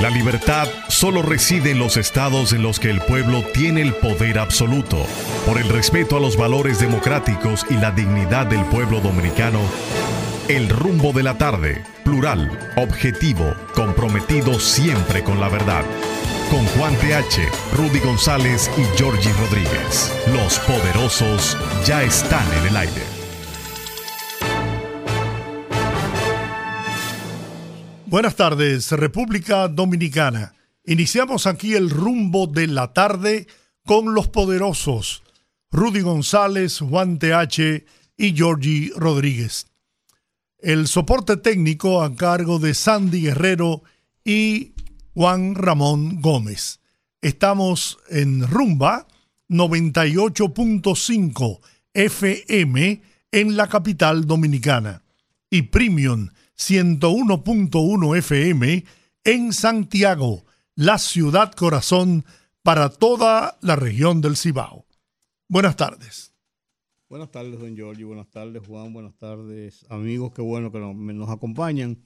La libertad solo reside en los estados en los que el pueblo tiene el poder absoluto. Por el respeto a los valores democráticos y la dignidad del pueblo dominicano, el rumbo de la tarde, plural, objetivo, comprometido siempre con la verdad. Con Juan TH, Rudy González y Georgie Rodríguez. Los poderosos ya están en el aire. Buenas tardes, República Dominicana. Iniciamos aquí el rumbo de la tarde con los poderosos Rudy González, Juan TH y Georgie Rodríguez. El soporte técnico a cargo de Sandy Guerrero y Juan Ramón Gómez. Estamos en Rumba 98.5 FM en la capital dominicana y Premium 101.1 FM en Santiago, la ciudad corazón para toda la región del Cibao. Buenas tardes. Buenas tardes, don Giorgio. Buenas tardes, Juan. Buenas tardes, amigos. Qué bueno que nos, acompañan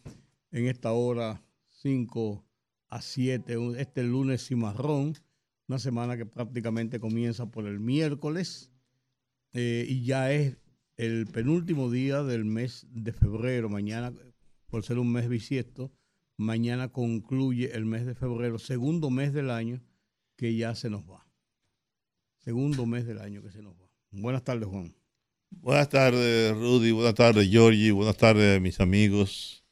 en esta hora 5 a 7, este lunes cimarrón, una semana que prácticamente comienza por el miércoles eh, y ya es el penúltimo día del mes de febrero. Mañana por ser un mes bisiesto. Mañana concluye el mes de febrero, segundo mes del año que ya se nos va. Segundo mes del año que se nos va. Buenas tardes, Juan. Buenas tardes, Rudy. Buenas tardes, Georgie. Buenas tardes, mis amigos.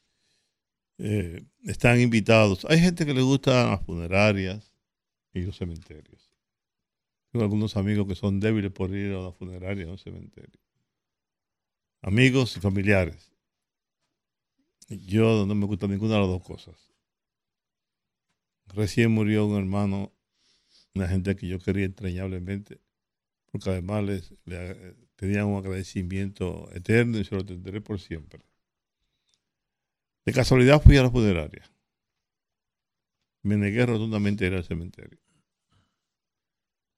Eh, están invitados. Hay gente que le gusta las funerarias y los cementerios. Tengo algunos amigos que son débiles por ir a una funeraria o a un cementerio. Amigos y familiares. Yo no me gusta ninguna de las dos cosas. Recién murió un hermano, una gente que yo quería entrañablemente, porque además les, le, tenía un agradecimiento eterno y se lo tendré por siempre. De casualidad fui a la funeraria. Me negué rotundamente a ir al cementerio.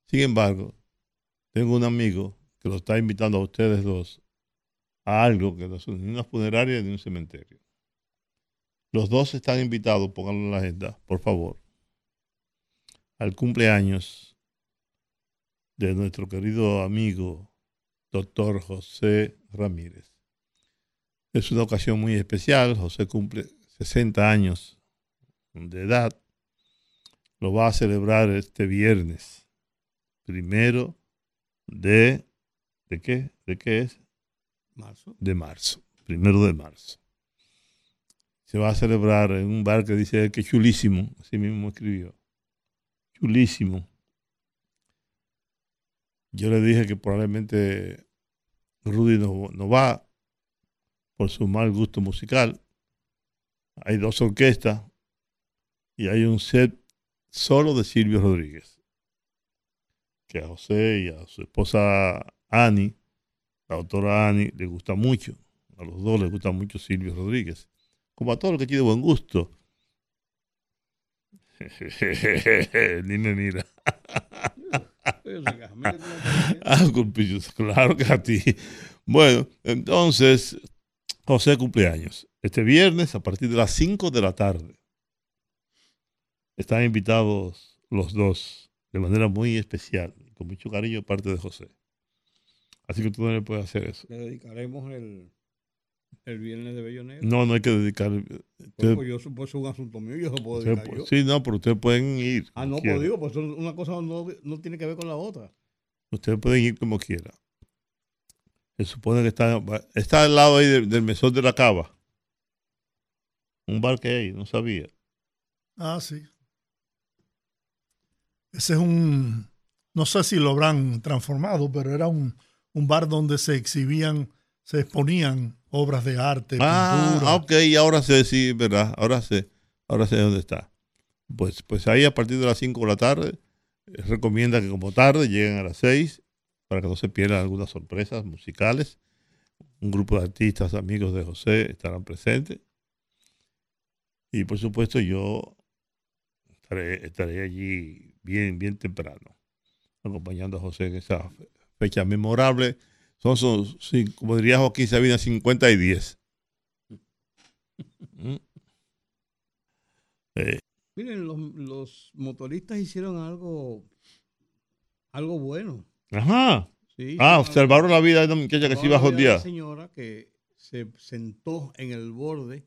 Sin embargo, tengo un amigo que lo está invitando a ustedes dos a algo que no es ni una funeraria ni un cementerio. Los dos están invitados, pónganlo en la agenda, por favor, al cumpleaños de nuestro querido amigo, doctor José Ramírez. Es una ocasión muy especial. José cumple 60 años de edad. Lo va a celebrar este viernes, primero de... ¿De qué? ¿De qué es? Marzo. De marzo, primero de marzo se va a celebrar en un bar que dice que chulísimo, así mismo escribió. Chulísimo. Yo le dije que probablemente Rudy no, no va por su mal gusto musical. Hay dos orquestas y hay un set solo de Silvio Rodríguez. Que a José y a su esposa Ani, la autora Ani, le gusta mucho. A los dos les gusta mucho Silvio Rodríguez como a todo lo que tiene buen gusto. Ni me mira. ah, claro que a ti. Bueno, entonces, José cumpleaños. Este viernes a partir de las 5 de la tarde. Están invitados los dos de manera muy especial, con mucho cariño parte de José. Así que tú no le puedes hacer eso. Le dedicaremos el, el viernes de Bellonera. No, no hay que dedicar. Pues, pues yo supongo es un asunto mío, yo lo puedo dedicar yo. Sí, no, pero ustedes pueden ir. Ah, no, pues digo, pues una cosa no, no, tiene que ver con la otra. Ustedes pueden ir como quieran. Se supone que está, está al lado ahí del, mesón de la cava. Un bar que hay, no sabía. Ah, sí. Ese es un, no sé si lo habrán transformado, pero era un, un bar donde se exhibían, se exponían obras de arte, ah, pintura. ok, ahora sé, sí, verdad, ahora sé, ahora sé dónde está. Pues, pues ahí a partir de las 5 de la tarde, eh, recomienda que como tarde lleguen a las 6 para que no se pierdan algunas sorpresas musicales. Un grupo de artistas, amigos de José, estarán presentes. Y por supuesto yo estaré, estaré allí bien, bien temprano, acompañando a José en esa fecha memorable son, como diría Joaquín Sabina, 50 y 10. Mm. Eh, Miren, los, los motoristas hicieron algo, algo bueno. Ajá. Sí, Ah, Una- observaron la vida de una muchacha que se iba a jodear. Una señora que se sentó en el borde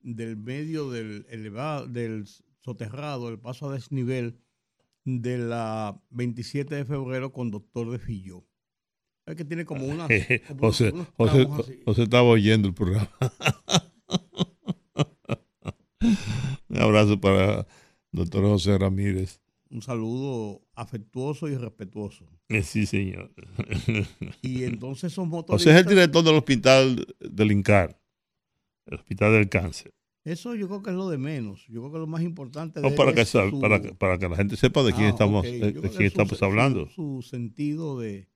del medio del elevado, del soterrado, el paso a desnivel de la 27 de febrero con doctor de Filló. Es que tiene como una. como José, unos José. José estaba oyendo el programa. Un abrazo para doctor José Ramírez. Un saludo afectuoso y respetuoso. Eh, Sí, señor. Y entonces esos José motoristas. es el director del hospital del INCAR, el hospital del cáncer. Eso yo creo que es lo de menos. Yo creo que lo más importante de No, para, que, es sa- su- para, que- para que la gente sepa de quién Ah, estamos, de- quién estamos su- hablando. Su, sentido de,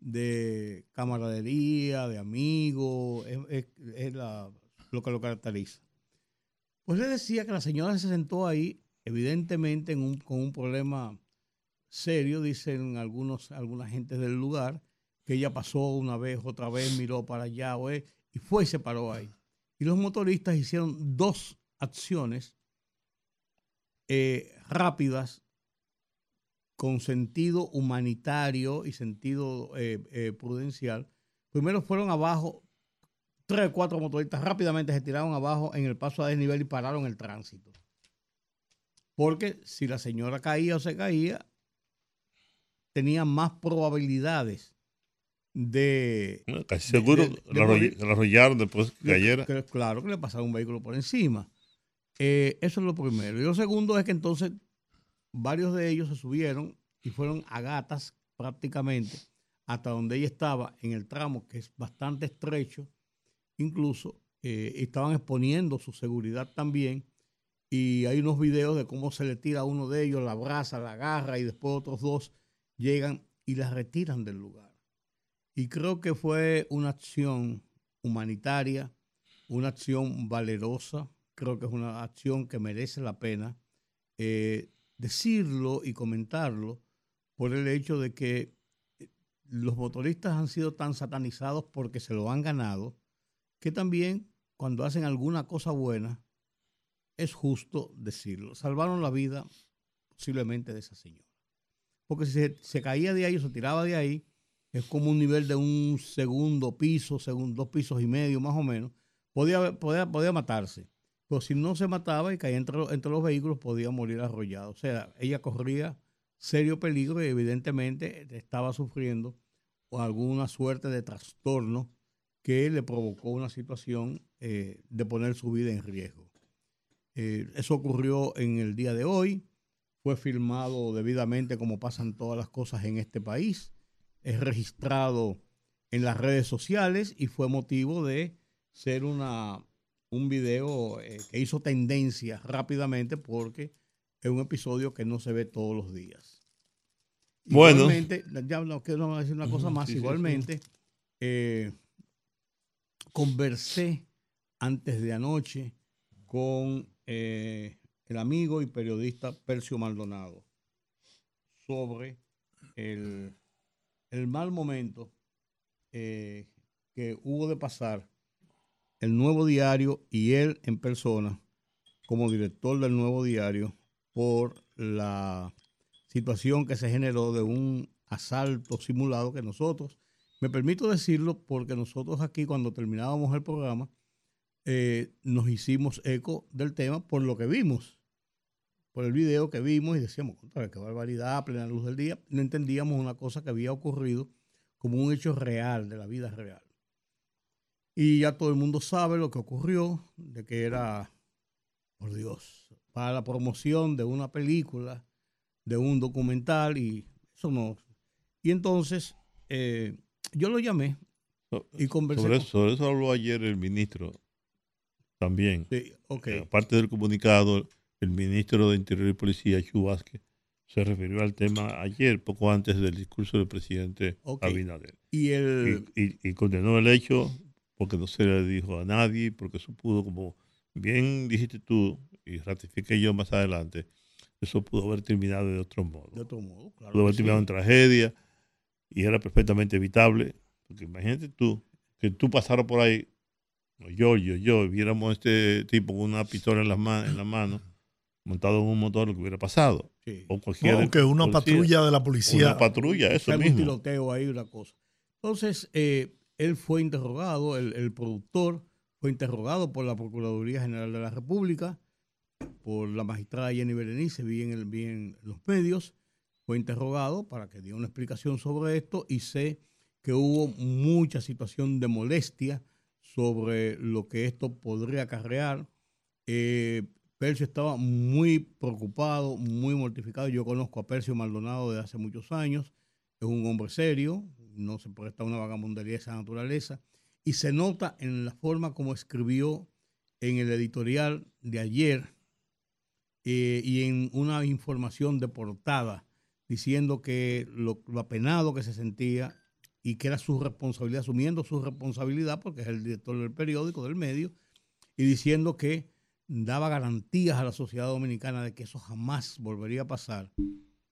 de camaradería, de amigo, es, la- lo que lo caracteriza. Pues le decía que la señora se sentó ahí, evidentemente en un- con un problema serio, dicen algunos, algunas gentes del lugar, que ella pasó una vez, otra vez, miró para allá, y fue y se paró ahí. Y los motoristas hicieron dos acciones eh, rápidas con sentido humanitario y sentido eh, eh, prudencial. Primero fueron abajo, tres o cuatro motoristas rápidamente se tiraron abajo en el paso a desnivel y pararon el tránsito. Porque si la señora caía o se caía, tenía más probabilidades de... Casi seguro de- de la, arrollaron después que cayera. claro que le pasaba un vehículo por encima. Eh, eso es lo primero. Y lo segundo es que entonces varios de ellos se subieron y fueron a gatas prácticamente hasta donde ella estaba en el tramo que es bastante estrecho. Incluso eh, estaban exponiendo su seguridad también. Y hay unos videos de cómo se le tira a uno de ellos, la abraza, la agarra y después otros dos llegan y la retiran del lugar. Y creo que fue una acción humanitaria, una acción valerosa, creo que es una acción que merece la pena eh, decirlo y comentarlo por el hecho de que eh, los motoristas han sido tan satanizados porque se lo han ganado, que también cuando hacen alguna cosa buena, es justo decirlo. Salvaron la vida posiblemente de esa señora. Porque si se, caía de ahí o se tiraba de ahí, es como un nivel de un segundo piso, segun- dos pisos y medio más o menos, podía, podía, podía matarse. Pero si no se mataba y caía entre, entre los vehículos, podía morir arrollado. O sea, ella corría serio peligro y evidentemente estaba sufriendo alguna suerte de trastorno que le provocó una situación eh, de poner su vida en riesgo. Eh, eso ocurrió en el día de hoy, fue filmado debidamente como pasan todas las cosas en este país, es registrado en las redes sociales y fue motivo de ser una, un video eh, que hizo tendencia rápidamente porque es un episodio que no se ve todos los días. Bueno. Igualmente, ya no quiero decir una cosa más, sí, sí, sí. igualmente, eh, conversé antes de anoche con eh, el amigo y periodista Percio Maldonado sobre el, el mal momento eh, que hubo de pasar el nuevo diario y él en persona como director del nuevo diario por la situación que se generó de un asalto simulado que nosotros, me permito decirlo porque nosotros aquí cuando terminábamos el programa, eh, nos hicimos eco del tema por lo que vimos, por el video que vimos y decíamos, qué barbaridad, plena luz del día, no entendíamos una cosa que había ocurrido como un hecho real, de la vida real. Y ya todo el mundo sabe lo que ocurrió, de que era, por Dios, para la promoción de una película, de un documental y eso no. Y entonces eh, yo lo llamé y conversé. Sobre eso, sobre eso habló ayer el ministro también. Sí, ok. Eh, Aparte del comunicado, el ministro de Interior y Policía, Chu Vázquez, se refirió al tema ayer, poco antes del discurso del presidente Ok. Abinader. Y el. Y, y- y condenó el hecho porque no se le dijo a nadie, porque eso pudo, como bien dijiste tú, y ratifiqué yo más adelante, eso pudo haber terminado de otro modo. de otro modo, claro. pudo haber sí. terminado en tragedia y era perfectamente evitable. Porque imagínate tú, que tú pasaras por ahí, yo, yo, yo, y viéramos a este tipo con una pistola en la, ma- en la mano, montado en un motor lo que hubiera pasado. Sí. O cualquier No, que una policía. patrulla de la policía. Una patrulla, eso mismo. tiroteo ahí, una cosa. Entonces, eh, él fue interrogado, el, productor fue interrogado por la Procuraduría General de la República, por la magistrada Jenny Berenice, vi en, el, vi los medios, fue interrogado para que diera una explicación sobre esto y sé que hubo mucha situación de molestia sobre lo que esto podría acarrear. Eh, Percio estaba muy preocupado, muy mortificado. Yo conozco a Percio Maldonado desde hace muchos años. Es un hombre serio, no se presta una vagabundería de esa naturaleza. Y se nota en la forma como escribió en el editorial de ayer eh, y en una información de portada diciendo que lo apenado que se sentía y que era su responsabilidad, asumiendo su responsabilidad porque es el director del periódico, del medio, y diciendo que daba garantías a la sociedad dominicana de que eso jamás volvería a pasar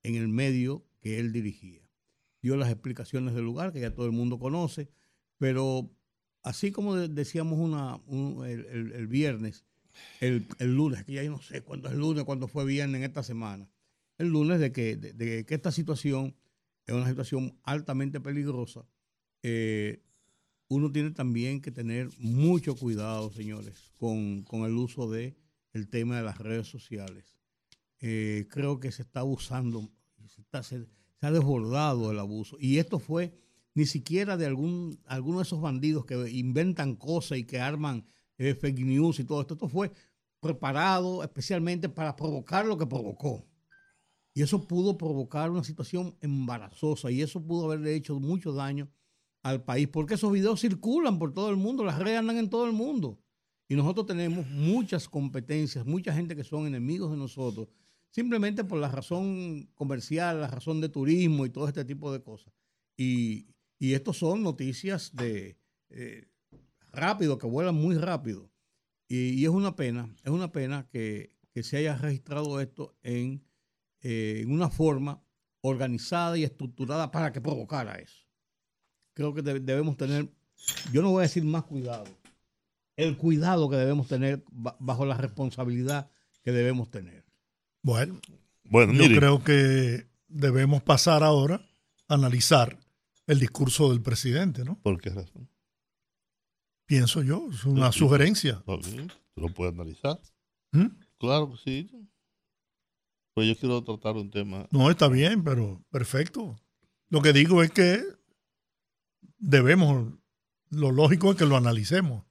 en el medio que él dirigía. Dio las explicaciones del lugar que ya todo el mundo conoce, pero así como de- decíamos una, un- el, el- viernes, el, el lunes, que ya yo no sé cuándo es el lunes, cuándo fue viernes en esta semana, el lunes de que, de, que esta situación es una situación altamente peligrosa, eh, uno tiene también que tener mucho cuidado, señores, con, con el uso de tema de las redes sociales. Eh, creo que se está abusando, se, está- se ha desbordado el abuso. Y esto fue ni siquiera de algún alguno de esos bandidos que inventan cosas y que arman eh, fake news y todo esto. Esto fue preparado especialmente para provocar lo que provocó. Y eso pudo provocar una situación embarazosa y eso pudo haberle hecho mucho daño al país, porque esos videos circulan por todo el mundo, las redes andan en todo el mundo. Y nosotros tenemos muchas competencias, mucha gente que son enemigos de nosotros, simplemente por la razón comercial, la razón de turismo y todo este tipo de cosas. Y, y estos son noticias de eh, rápido, que vuelan muy rápido. Y, es una pena, es una pena que, se haya registrado esto en, eh, en una forma organizada y estructurada para que provocara eso. Creo que de- debemos tener, yo no voy a decir más cuidado, el cuidado que debemos tener ba- bajo la responsabilidad que debemos tener. Bueno, Bueno, yo mire, creo que debemos pasar ahora a analizar el discurso del presidente, ¿no? ¿por qué razón? Pienso yo, es una Sí. sugerencia. Bien, lo puedes analizar. ¿Mm? Claro que sí. Pues yo quiero tratar un tema. No, está bien, pero perfecto. Lo que digo es que debemos, lo lógico es que lo analicemos,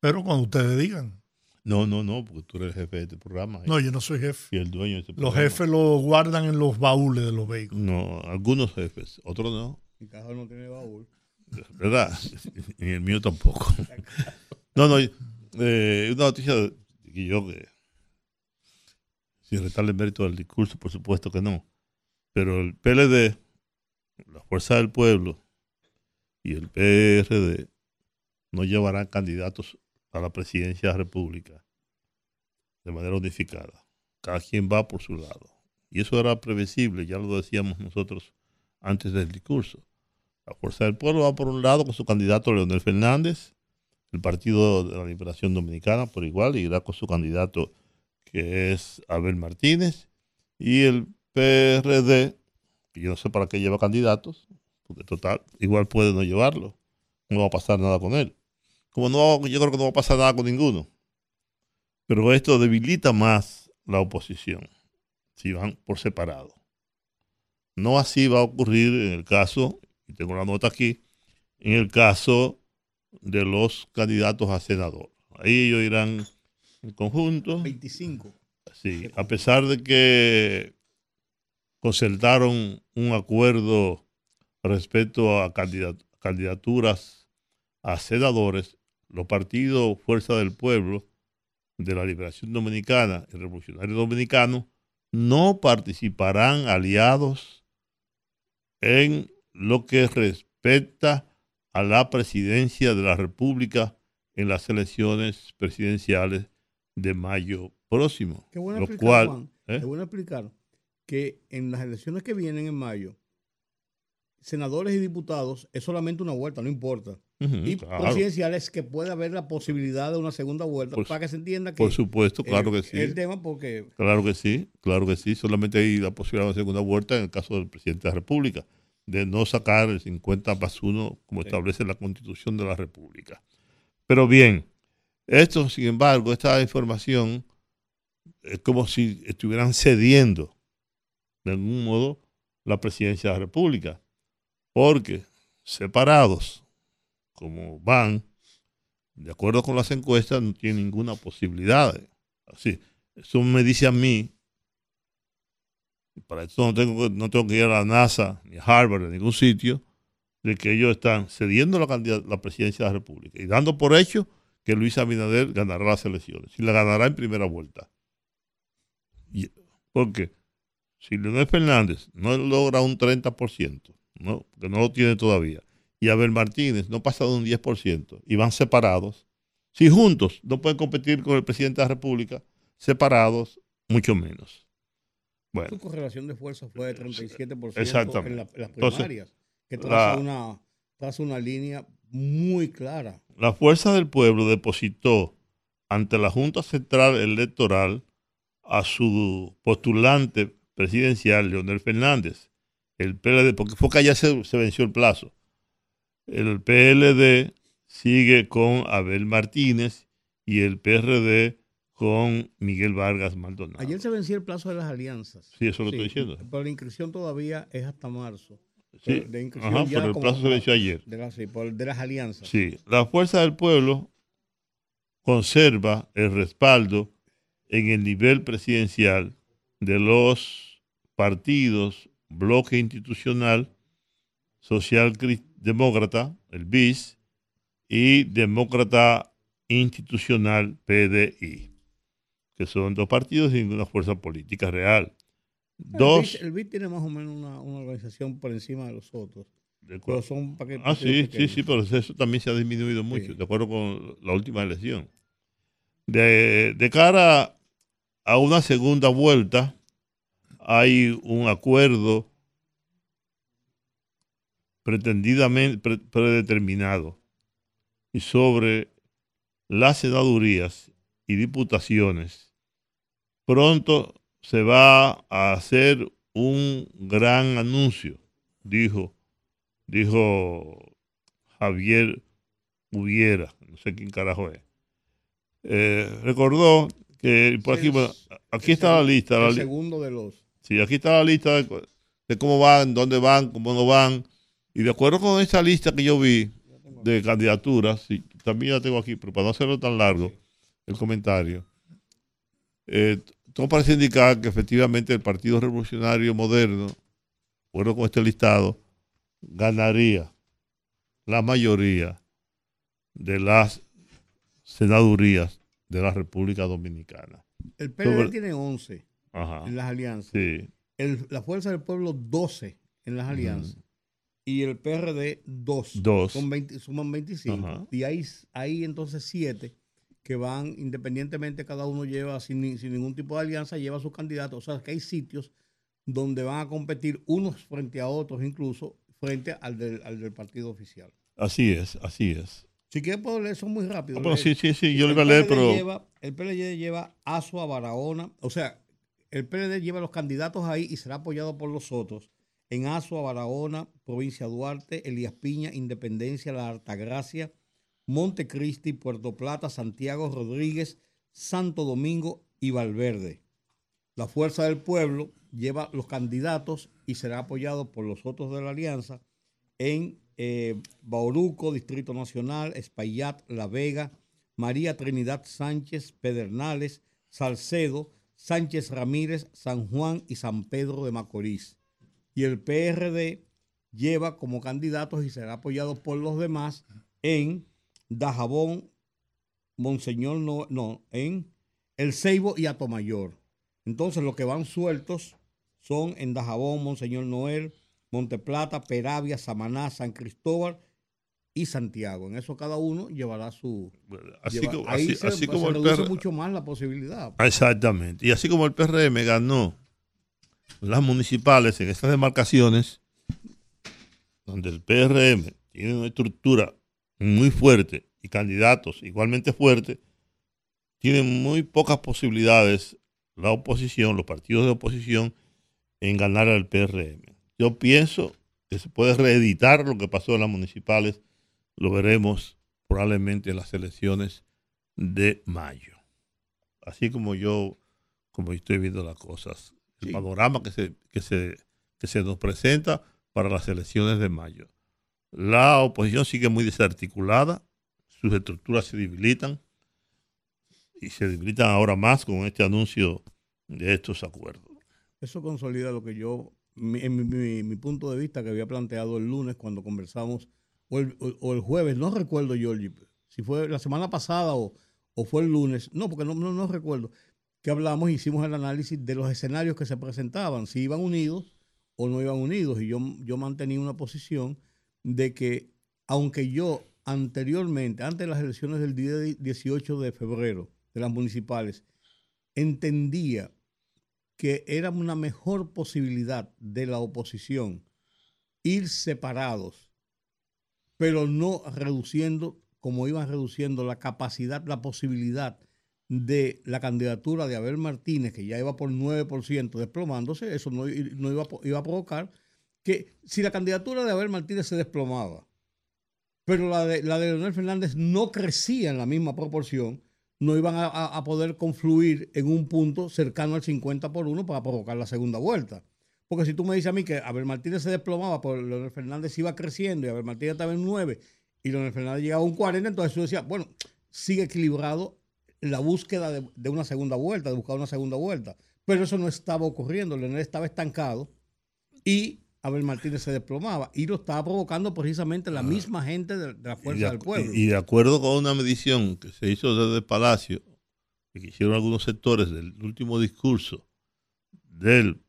pero cuando ustedes digan, No, no, no, porque tú eres el jefe de este programa. ¿eh? no, yo no soy jefe. y el dueño de este Los programa. jefes lo guardan en los baúles de los vehículos. No, algunos jefes, otros no. Mi cajón no tiene baúl. ¿Verdad? Ni el mío tampoco. No, no, eh, una noticia que yo, que, sin restarle mérito al discurso, por supuesto que no, pero el PLD, la Fuerza del Pueblo y el PRD no llevarán candidatos a la presidencia de la República de manera unificada. Cada quien va por su lado. Y eso era previsible, ya lo decíamos nosotros antes del discurso. La Fuerza del Pueblo va por un lado con su candidato Leonel Fernández, el Partido de la Liberación Dominicana por igual, irá con su candidato que es Abel Martínez, y el PRD, que yo no sé para qué lleva candidatos, porque total, igual puede no llevarlo, no va a pasar nada con él. Como no, yo creo que no va a pasar nada con ninguno. Pero esto debilita más la oposición, si van por separado. No así va a ocurrir en el caso, y tengo la nota aquí, en el caso de los candidatos a senador. Ahí ellos irán en conjunto. 25. Sí, a pesar de que concertaron un acuerdo respecto a candidat- candidaturas a senadores, los partidos Fuerza del Pueblo, de la Liberación Dominicana y Revolucionario Dominicano no participarán aliados en lo que respecta a la presidencia de la República en las elecciones presidenciales de mayo próximo. Qué bueno lo explicar, cual, Juan, ¿eh? qué bueno explicar que en las elecciones que vienen en mayo, senadores y diputados es solamente una vuelta, no importa. Y claro. presidenciales que puede haber la posibilidad de una segunda vuelta Por- para que se entienda que Por supuesto, claro eh, que sí. el tema porque Claro que sí, claro que sí. Solamente hay la posibilidad de una segunda vuelta en el caso del presidente de la República, de no sacar el 50 más 1 como Sí. establece la Constitución de la República. Pero bien, esto, sin embargo, esta información es como si estuvieran cediendo de algún modo la presidencia de la República, porque separados como van, de acuerdo con las encuestas, no tienen ninguna posibilidad. Así, eso me dice a mí, y para esto no tengo, no tengo que ir a la NASA, ni a Harvard, ni a ningún sitio, de que ellos están cediendo la, la presidencia de la República y dando por hecho que Luis Abinader ganará las elecciones y la ganará en primera vuelta. Y, porque si Leonel Fernández no logra un 30%, ¿no? que no lo tiene todavía, y Abel Martínez no pasa de un 10%, y van separados, si juntos no pueden competir con el presidente de la República, separados, mucho menos. Bueno, su correlación de fuerzas fue de 37% Exactamente. en, la- en las Entonces, primarias, que traza, la- una, traza una línea muy clara. la fuerza del pueblo depositó ante la Junta Central Electoral a su postulante presidencial, Leonel Fernández, el PLD, porque fue que allá se, se venció el plazo. El PLD sigue con Abel Martínez y el PRD con Miguel Vargas Maldonado. Ayer se venció el plazo de las alianzas. Sí, eso lo estoy diciendo. Pero la inscripción todavía es hasta marzo. Sí, de- ajá, ya pero el plazo se venció ayer. De, las- sí, por- de las alianzas. Sí, la fuerza del pueblo conserva el respaldo en el nivel presidencial de los partidos, bloque institucional, social demócrata, el BIS, y demócrata institucional, PDI, que son dos partidos y ninguna fuerza política real. El Dos, el BID tiene más o menos una, una organización por encima de los otros. de Pero son Ah, sí, sí, sí, pero eso también se ha disminuido mucho, Sí. de acuerdo con la última elección. De, de cara a una segunda vuelta, hay un acuerdo pretendidamente pre- predeterminado y sobre las senadurías y diputaciones. Pronto se va a hacer un gran anuncio, dijo dijo Javier Hubiera, no sé quién carajo es. Eh, recordó que por aquí, bueno, aquí está la lista. la El li- segundo de los. sí, aquí está la lista de, de cómo van, dónde van, cómo no van. Y de acuerdo con esa lista que yo vi de candidaturas, sí, también la tengo aquí, pero para no hacerlo tan largo, el comentario, eh, todo parece indicar que efectivamente el Partido Revolucionario Moderno, de acuerdo con este listado, ganaría la mayoría de las senadurías de la República Dominicana. El PLD Sobre- tiene 11 Ajá. en las alianzas. Sí. El- la Fuerza del Pueblo 12 en las alianzas. Y el PRD 2. Dos. Son 20 suman 25. Ajá. Y hay, hay entonces 7 que van independientemente, cada uno lleva sin, sin ningún tipo de alianza, lleva sus candidatos. O sea, que hay sitios donde van a competir unos frente a otros, incluso frente al del, al del partido oficial. Así es, así es. Si quieres puedo leer, son muy rápidos. Ah, bueno, sí, sí, sí, yo El iba a leer, pero Lleva, el PLD lleva Asua, Barahona, o sea, el PLD lleva los candidatos ahí y será apoyado por los otros. En Asua, Barahona, Provincia Duarte, Elías Piña, Independencia, La Altagracia, Montecristi, Puerto Plata, Santiago Rodríguez, Santo Domingo y Valverde. La Fuerza del Pueblo lleva los candidatos y será apoyado por los otros de la alianza en eh, Bauruco, Distrito Nacional, Espaillat, La Vega, María Trinidad Sánchez, Pedernales, Salcedo, Sánchez Ramírez, San Juan y San Pedro de Macorís. Y el PRD lleva como candidatos y será apoyado por los demás en Dajabón, Monseñor, no, no, en El Ceibo y Atomayor. Entonces los que van sueltos son en Dajabón, Monseñor Noel, Monteplata, Peravia, Samaná, San Cristóbal y Santiago. En eso cada uno llevará su... así, lleva- como, ahí así, se, así se como el reduce mucho más la posibilidad. Exactamente. Y así como el PRM ganó las municipales en estas demarcaciones, donde el PRM tiene una estructura muy fuerte y candidatos igualmente fuertes, tienen muy pocas posibilidades la oposición, los partidos de oposición, en ganar al PRM. Yo pienso que se puede reeditar lo que pasó en las municipales, lo veremos probablemente en las elecciones de mayo. Así como yo, como estoy viendo las cosas, el panorama que se, que, se, que se nos presenta para las elecciones de mayo. La oposición sigue muy desarticulada, sus estructuras se debilitan y se debilitan ahora más con este anuncio de estos acuerdos. Eso consolida lo que yo, en mi, punto de vista que había planteado el lunes cuando conversamos, o el, jueves, no recuerdo, Georgie, si fue la semana pasada o, fue el lunes, no, porque no, no, recuerdo, que hablamos, hicimos el análisis de los escenarios que se presentaban, si iban unidos o no iban unidos, y yo, yo mantenía una posición de que, aunque yo anteriormente, antes de las elecciones del día 18 de febrero, de las municipales, entendía que era una mejor posibilidad de la oposición ir separados, pero no reduciendo, como iban reduciendo la capacidad, la posibilidad de la candidatura de Abel Martínez, que ya iba por 9% desplomándose, eso no, iba, iba, a provocar que si la candidatura de Abel Martínez se desplomaba, pero la de, la de Leonel Fernández no crecía en la misma proporción, no iban a, poder confluir en un punto cercano al 50 por 1 para provocar la segunda vuelta. Porque si tú me dices a mí que Abel Martínez se desplomaba, por Leonel Fernández iba creciendo y Abel Martínez estaba en 9 y Leonel Fernández llegaba a un 40, entonces tú decías, bueno, sigue equilibrado la búsqueda de, de, una segunda vuelta, de buscar una segunda vuelta. Pero eso no estaba ocurriendo, Leonel estaba estancado y Abel Martínez se desplomaba y lo estaba provocando precisamente la ah. misma gente de, la Fuerza del Pueblo. Y, de acuerdo con una medición que se hizo desde el Palacio, que hicieron algunos sectores del último discurso del,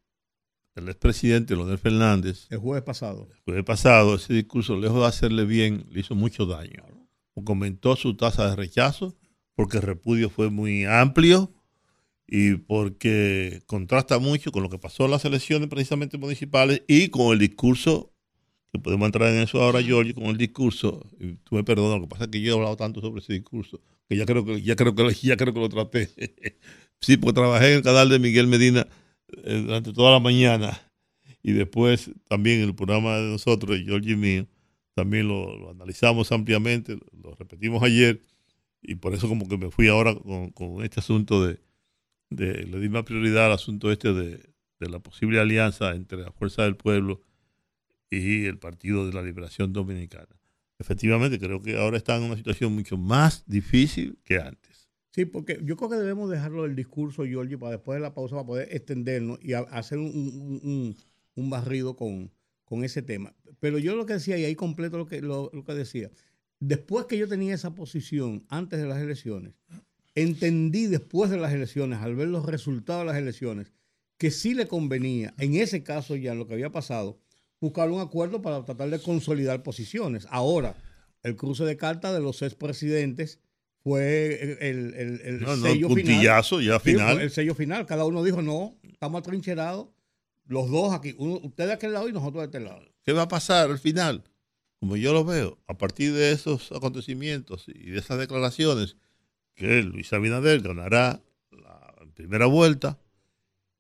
del expresidente Leonel Fernández. El jueves pasado. El jueves pasado, ese discurso, lejos de hacerle bien, le hizo mucho daño. Comentó su tasa de rechazo porque el repudio fue muy amplio y porque contrasta mucho con lo que pasó en las elecciones precisamente municipales y con el discurso, que podemos entrar en eso ahora, Giorgio, con el discurso, y tú me perdonas, lo que pasa es que yo he hablado tanto sobre ese discurso, que ya creo que ya creo que, ya creo que lo traté. sí, porque trabajé en el canal de Miguel Medina eh, durante toda la mañana y después también en el programa de nosotros, Giorgio y mío, también lo, analizamos ampliamente, lo repetimos ayer y por eso como que me fui ahora con este asunto de le di más prioridad al asunto este de, la posible alianza entre la Fuerza del Pueblo y el Partido de la Liberación Dominicana. Efectivamente, creo que ahora están en una situación mucho más difícil que antes. Sí, porque yo creo que debemos dejarlo del discurso, Giorgio, para después de la pausa, para poder extendernos y hacer un, barrido con, ese tema. Pero yo lo que decía, y ahí completo lo que, lo que decía, después que yo tenía esa posición antes de las elecciones, entendí después de las elecciones, al ver los resultados de las elecciones, que sí le convenía, en ese caso ya en lo que había pasado, buscar un acuerdo para tratar de consolidar posiciones. Ahora, el cruce de cartas de los expresidentes fue el, el, sello final. ya final. el sello final. Cada uno dijo, no, estamos atrincherados, los dos aquí, uno, usted de aquel lado y nosotros de este lado. ¿Qué va a pasar al final? Como yo lo veo, a partir de esos acontecimientos y de esas declaraciones, que Luis Abinader ganará la primera vuelta,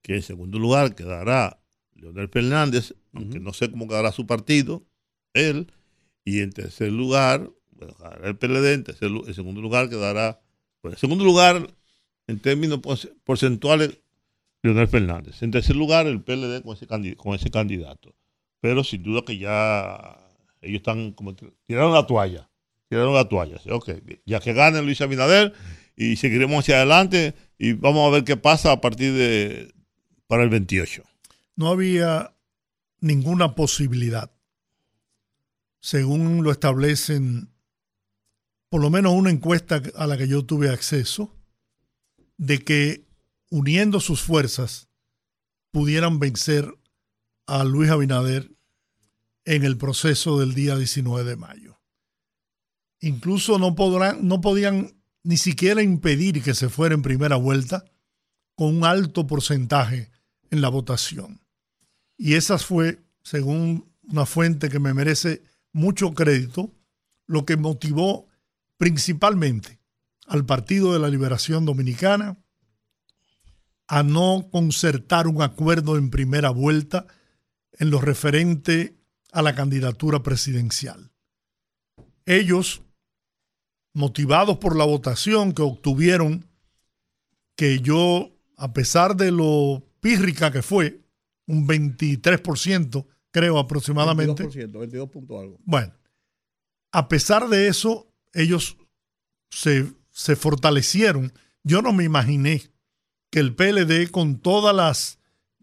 que en segundo lugar quedará Leonel Fernández, aunque no sé cómo quedará su partido, él, y en tercer lugar, bueno, el PLD, en, segundo lugar quedará, en segundo lugar, en términos porcentuales, Leonel Fernández. En tercer lugar, el PLD con ese, con ese candidato. Pero sin duda que ya ellos están como tiraron la toalla tiraron la toalla. Ok, ya que gane Luis Abinader y seguiremos hacia adelante y vamos a ver qué pasa a partir de para el 28. No había ninguna posibilidad, según lo establecen por lo menos una encuesta a la que yo tuve acceso, de que uniendo sus fuerzas pudieran vencer a Luis Abinader en el proceso del día 19 de mayo incluso no, podrán, no podían ni siquiera impedir que se fuera en primera vuelta con un alto porcentaje en la votación. Y esa fue, según una fuente que me merece mucho crédito, lo que motivó principalmente al Partido de la Liberación Dominicana a no concertar un acuerdo en primera vuelta en lo referente a la candidatura presidencial. Ellos, motivados por la votación que obtuvieron, que yo, a pesar de lo pírrica que fue, un 23%, creo aproximadamente. 22%, 22 punto algo. Bueno, a pesar de eso, ellos se, se fortalecieron. Yo no me imaginé que el PLD, con todos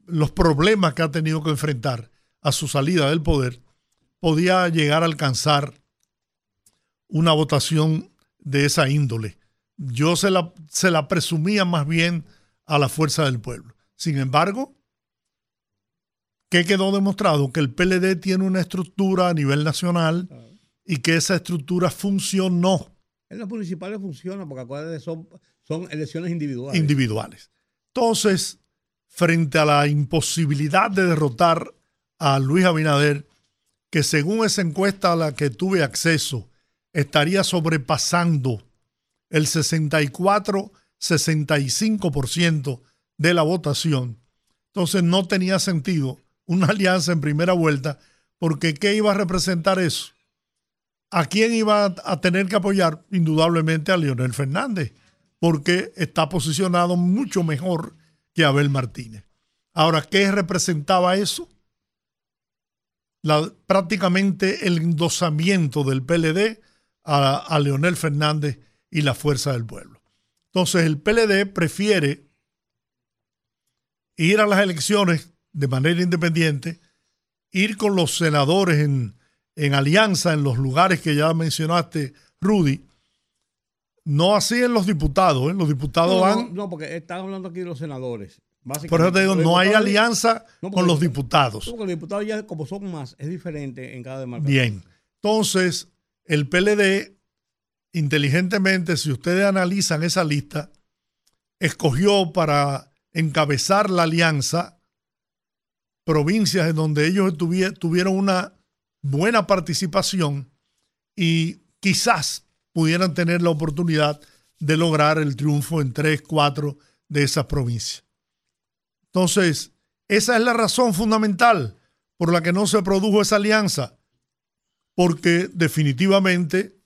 los problemas que ha tenido que enfrentar a su salida del poder, podía llegar a alcanzar una votación de esa índole. Yo se la, se la presumía más bien a la fuerza del pueblo. Sin embargo, ¿qué quedó demostrado? Que el PLD tiene una estructura a nivel nacional y que esa estructura funcionó. En las municipales funciona porque acuérdense, son, son elecciones individuales. Individuales. Entonces, frente a la imposibilidad de derrotar a Luis Abinader, que según esa encuesta a la que tuve acceso, estaría sobrepasando el 64-65% de la votación. Entonces no tenía sentido una alianza en primera vuelta, porque ¿qué iba a representar eso? ¿A quién iba a tener que apoyar? Indudablemente a Leonel Fernández, porque está posicionado mucho mejor que Abel Martínez. Ahora, ¿qué representaba eso? La, prácticamente el endosamiento del PLD a, a Leonel Fernández y la fuerza del pueblo. Entonces el PLD prefiere ir a las elecciones de manera independiente, ir con los senadores en, en alianza en los lugares que ya mencionaste, Rudy, no así en los diputados, ¿eh? los diputados no, van... No, porque están hablando aquí de los senadores. Por eso te digo, no hay alianza no, con los diputados. Porque los diputados ya como son más, es diferente en cada demarcación. Bien, entonces el PLD inteligentemente, si ustedes analizan esa lista, escogió para encabezar la alianza provincias en donde ellos tuvieron una buena participación y quizás pudieran tener la oportunidad de lograr el triunfo en tres, cuatro de esas provincias. Entonces, esa es la razón fundamental por la que no se produjo esa alianza, porque definitivamente,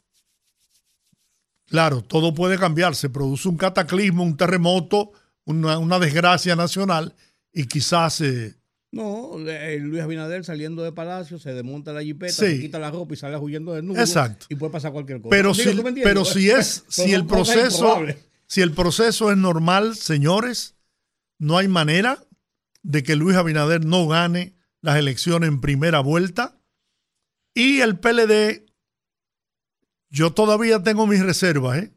claro, todo puede cambiar, se produce un cataclismo, un terremoto, una, una desgracia nacional y quizás... Eh, no, Luis Abinader saliendo de Palacio se desmonta la jipeta, Sí. se quita la ropa y sale huyendo de nuevo. Exacto. Y puede pasar cualquier cosa. Pero, Digo, si, pero si es, si el proceso, si el proceso es normal, señores, no hay manera de que Luis Abinader no gane las elecciones en primera vuelta. Y el PLD, yo todavía tengo mis reservas, ¿eh?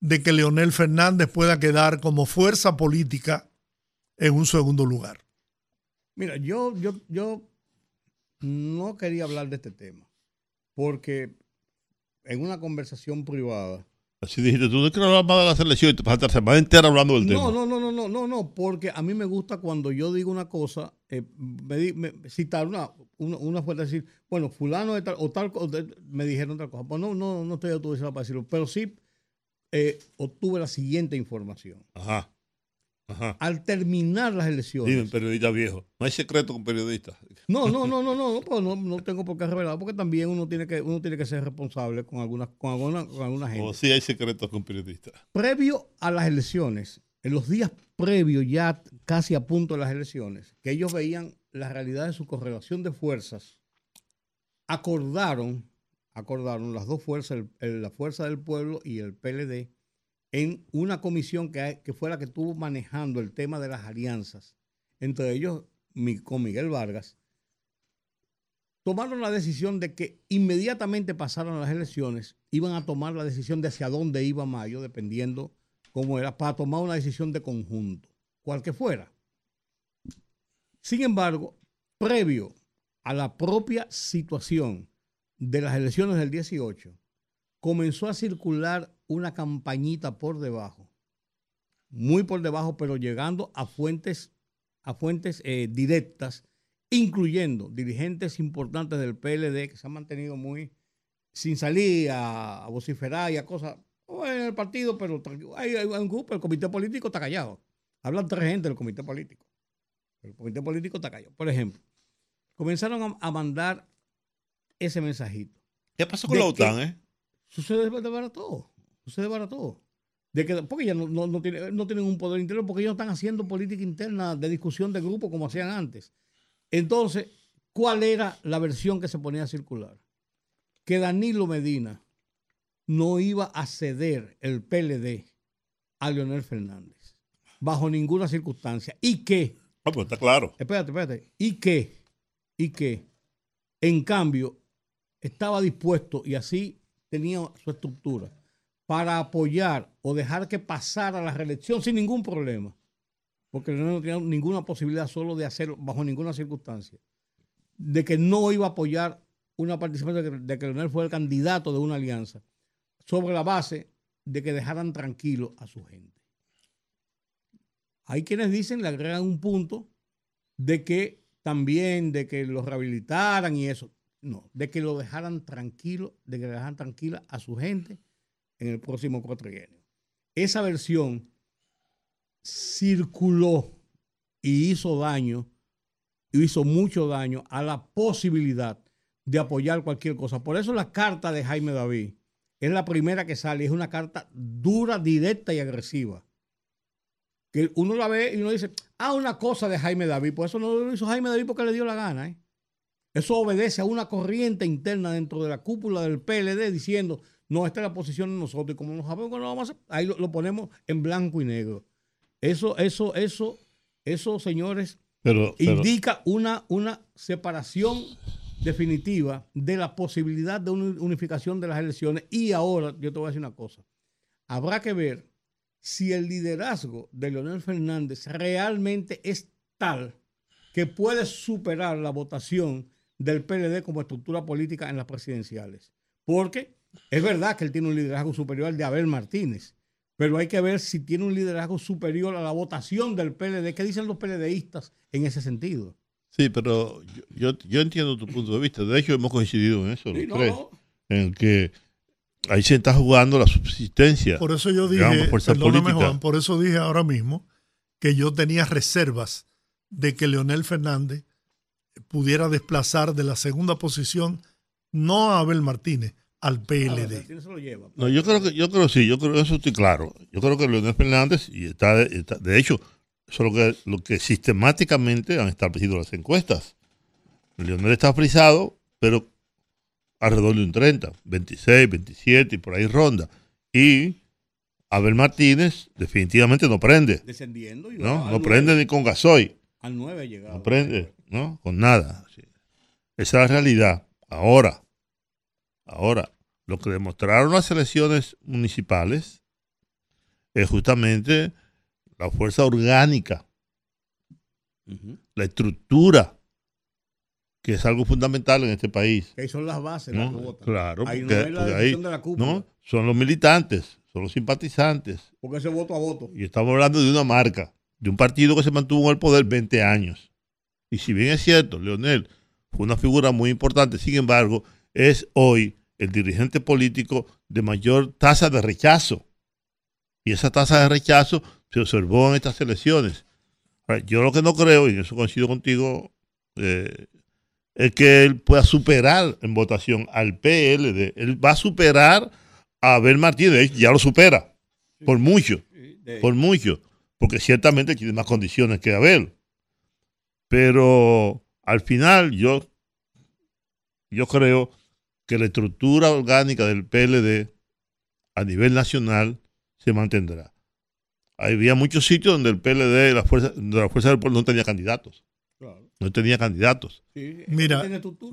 de que Leonel Fernández pueda quedar como fuerza política en un segundo lugar. Mira, yo, yo, yo no quería hablar de este tema porque en una conversación privada. Así dijiste, tú no quieres hablar más de la selección y te pasaste la semana entera hablando del tema. No, no, no, no, no, no, no, porque a mí me gusta cuando yo digo una cosa, eh, me, me- citar una, una, una fuente, decir, bueno, fulano de tal, o tal, o de- me dijeron tal cosa. Pues no, no, no estoy autorizado para decirlo, pero sí eh, obtuve la siguiente información. Ajá. Ajá. Al terminar las elecciones. Dime, periodista viejo. No hay secreto con periodistas. No, no, no, no, no, no, pues no, no tengo por qué revelar, porque también uno tiene que, uno tiene que ser responsable con alguna, con alguna, con alguna gente. O sí hay secretos con periodistas. Previo a las elecciones, en los días previos, ya casi a punto de las elecciones, que ellos veían la realidad de su correlación de fuerzas, acordaron, acordaron las dos fuerzas, el- el- la fuerza del pueblo y el PLD, en una comisión que, fue la que estuvo manejando el tema de las alianzas, entre ellos mi- con Miguel Vargas, tomaron la decisión de que inmediatamente pasaran las elecciones, iban a tomar la decisión de hacia dónde iba Mayo, dependiendo cómo era, para tomar una decisión de conjunto, cual que fuera. Sin embargo, previo a la propia situación de las elecciones del 18, comenzó a circular una campañita por debajo, muy por debajo, pero llegando a fuentes, a fuentes eh, directas incluyendo dirigentes importantes del PLD que se han mantenido muy sin salir a, vociferar y a cosas en el partido, pero hay, hay, un grupo, el comité político está callado. Hablan tres gente del comité político. El comité político está callado. Por ejemplo, comenzaron a, mandar ese mensajito. ¿Qué pasó con la OTAN, eh? Sucede para todo. Sucede para todo. De que, porque ya no, no, tienen un poder interno, porque ellos están haciendo política interna de discusión de grupo como hacían antes. Entonces, ¿cuál era la versión que se ponía a circular? Que Danilo Medina no iba a ceder el PLD a Leonel Fernández, bajo ninguna circunstancia. Y que. Ah, pues está claro. Espérate, espérate. Y que, y que, en cambio, estaba dispuesto, y así tenía su estructura, para apoyar o dejar que pasara la reelección sin ningún problema porque no tenía ninguna posibilidad solo de hacerlo bajo ninguna circunstancia, de que no iba a apoyar una participación de que, Leonel fuera el candidato de una alianza, sobre la base de que dejaran tranquilo a su gente. Hay quienes dicen, le agregan un punto de que también, de que lo rehabilitaran y eso. No, de que lo dejaran tranquilo, de que dejaran tranquila a su gente en el próximo cuatrienio. Esa versión circuló y hizo daño, hizo mucho daño a la posibilidad de apoyar cualquier cosa. Por eso la carta de Jaime David es la primera que sale, es una carta dura, directa y agresiva. Que uno la ve y uno dice, ah, una cosa de Jaime David, pues eso no lo hizo Jaime David porque le dio la gana. ¿eh? Eso obedece a una corriente interna dentro de la cúpula del PLD diciendo, no, esta es la posición de nosotros y como no sabemos que no vamos a hacer, ahí lo ponemos en blanco y negro. Eso, eso, eso, eso, señores, indica una, una separación definitiva de la posibilidad de una unificación de las elecciones. Y ahora, yo te voy a decir una cosa, habrá que ver si el liderazgo de Leonel Fernández realmente es tal que puede superar la votación del PLD como estructura política en las presidenciales. Porque es verdad que él tiene un liderazgo superior al de Abel Martínez, pero hay que ver si tiene un liderazgo superior a la votación del PLD. ¿Qué dicen los PLDistas en ese sentido? Sí, pero yo, yo entiendo tu punto de vista. De hecho, hemos coincidido en eso, los tres. En que ahí se está jugando la subsistencia. Por eso yo dije, perdóname Juan, por eso dije ahora mismo que yo tenía reservas de que Leonel Fernández pudiera desplazar de la segunda posición no a Abel Martínez, al PLD. No, yo creo que yo creo sí, yo creo que eso estoy claro. Yo creo que Leonel Fernández y está, de hecho, eso es lo que, lo que sistemáticamente han establecido las encuestas. Leonel está frisado, pero alrededor de un 30, 26, 27 y por ahí ronda. Y Abel Martínez definitivamente no prende. Descendiendo. Y no, no prende ni con gasoil. Al 9 ha llegado. No prende, ¿no? Con nada. Esa es la realidad. Ahora, ahora, lo que demostraron las elecciones municipales es justamente la fuerza orgánica, la estructura, que es algo fundamental en este país. Que son las bases, Claro, ahí no, son los militantes, son los simpatizantes. Porque ese voto a voto. Y estamos hablando de una marca, de un partido que se mantuvo en el poder 20 años. Y si bien es cierto, Leonel fue una figura muy importante, sin embargo, es hoy el dirigente político de mayor tasa de rechazo. Y esa tasa de rechazo se observó en estas elecciones. yo lo que no creo, y en eso coincido contigo, eh, es que él pueda superar en votación al PLD. Él va a superar a Abel Martínez, ya lo supera, por mucho, por mucho, porque ciertamente tiene más condiciones que Abel. Pero al final yo, yo creo que la estructura orgánica del PLD a nivel nacional se mantendrá. Había muchos sitios donde el PLD, la fuerza, la fuerza del pueblo no tenía candidatos. No tenía candidatos. Mira,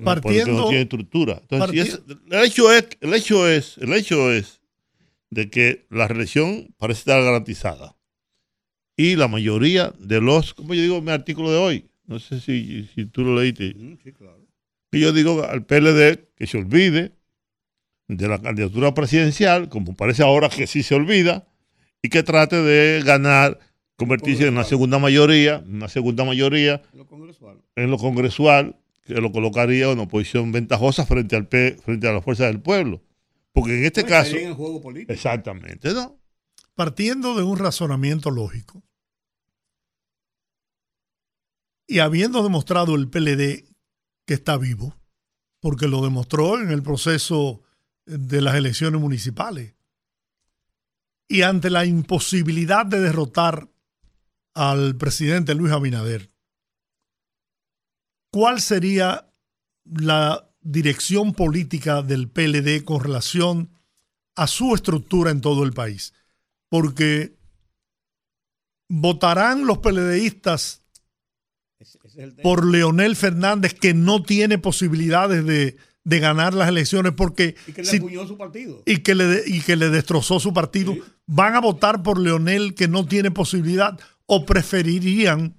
partiendo, no tiene estructura. Entonces, el hecho es, el hecho es, el hecho es de que la reelección parece estar garantizada. Y la mayoría de los, como yo digo en mi artículo de hoy, no sé si, si tú lo leíste, sí, claro. Y yo digo al PLD que se olvide de la candidatura presidencial, como parece ahora que sí se olvida, y que trate de ganar convertirse en una segunda mayoría, una segunda mayoría En lo congresual. en lo congresual, que lo colocaría en una posición ventajosa frente al P- frente a las fuerzas del pueblo. Porque en este No, caso, en el juego político. exactamente, ¿no? partiendo de un razonamiento lógico y habiendo demostrado el PLD que está vivo, porque lo demostró en el proceso de las elecciones municipales, y ante la imposibilidad de derrotar al presidente Luis Abinader, ¿cuál sería la dirección política del PLD con relación a su estructura en todo el país? porque votarán los PLDistas Ese- ese es el tema. Por Leonel Fernández que no tiene posibilidades de, de ganar las elecciones porque y que le si- su partido. y, que le, de- y que le destrozó su partido, Sí. van a votar por Leonel que no tiene posibilidad o preferirían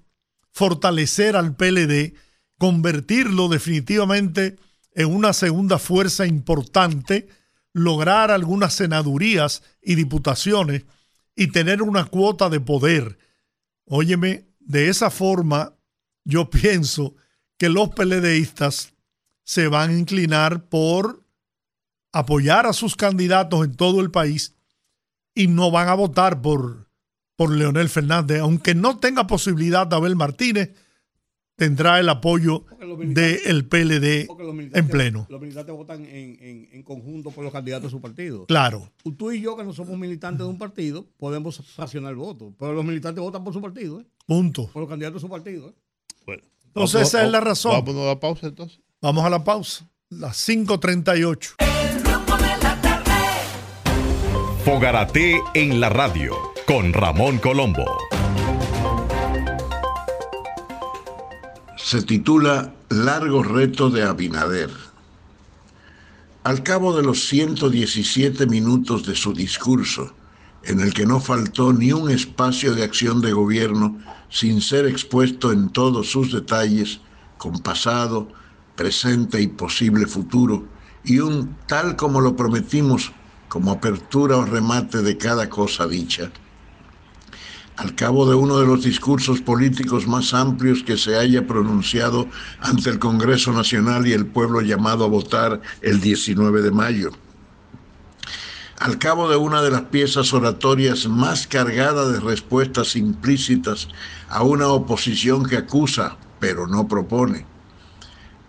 fortalecer al PLD, convertirlo definitivamente en una segunda fuerza importante, lograr algunas senadurías y diputaciones y tener una cuota de poder. Óyeme, de esa forma yo pienso que los PLDistas se van a inclinar por apoyar a sus candidatos en todo el país y no van a votar por, por Leonel Fernández, aunque no tenga posibilidad de Abel Martínez, tendrá el apoyo del PLD los militantes- en pleno. Los militantes votan en, en- en conjunto por los candidatos de su partido. Claro, Tú y yo, que no somos militantes de un partido, podemos fraccionar el voto. Pero los militantes votan por su partido, ¿eh? punto. por los candidatos de su partido. ¿eh? Bueno, Entonces vamos- esa es la razón. Vamos a la pausa entonces. Vamos a la pausa. Las 5.38. Fogarate en la radio con Ramón Colombo. se titula Largo reto de Abinader. Al cabo de los 117 minutos de su discurso, en el que no faltó ni un espacio de acción de gobierno sin ser expuesto en todos sus detalles, con pasado, presente y posible futuro, y un tal como lo prometimos como apertura o remate de cada cosa dicha, al cabo de uno de los discursos políticos más amplios que se haya pronunciado ante el Congreso Nacional y el pueblo llamado a votar el 19 de mayo. Al cabo de una de las piezas oratorias más cargadas de respuestas implícitas a una oposición que acusa, pero no propone.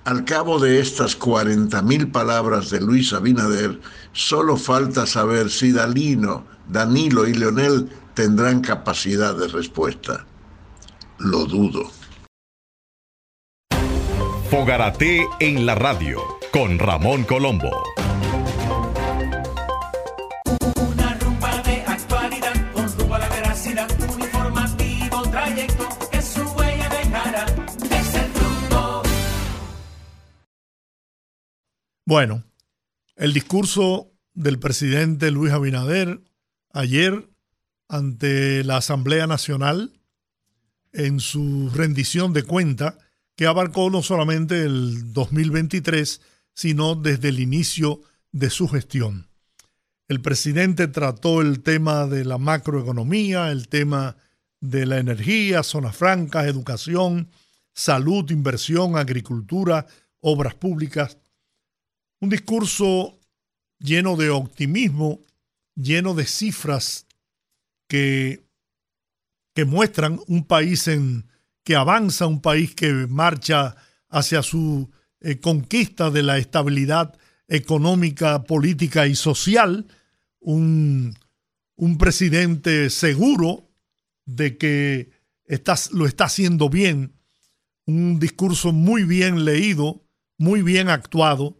Al cabo de estas 40.000 palabras de Luis Abinader, solo falta saber si Dalino, Danilo y Leonel tendrán capacidad de respuesta. Lo dudo. Fogarate en la radio con Ramón Colombo. Bueno, el discurso del presidente Luis Abinader ayer ante la Asamblea Nacional en su rendición de cuenta que abarcó no solamente el 2023, sino desde el inicio de su gestión. El presidente trató el tema de la macroeconomía, el tema de la energía, zonas francas, educación, salud, inversión, agricultura, obras públicas. Un discurso lleno de optimismo, lleno de cifras que, que muestran un país en, que avanza, un país que marcha hacia su eh, conquista de la estabilidad económica, política y social, un, un presidente seguro de que lo está haciendo bien, un discurso muy bien leído, muy bien actuado.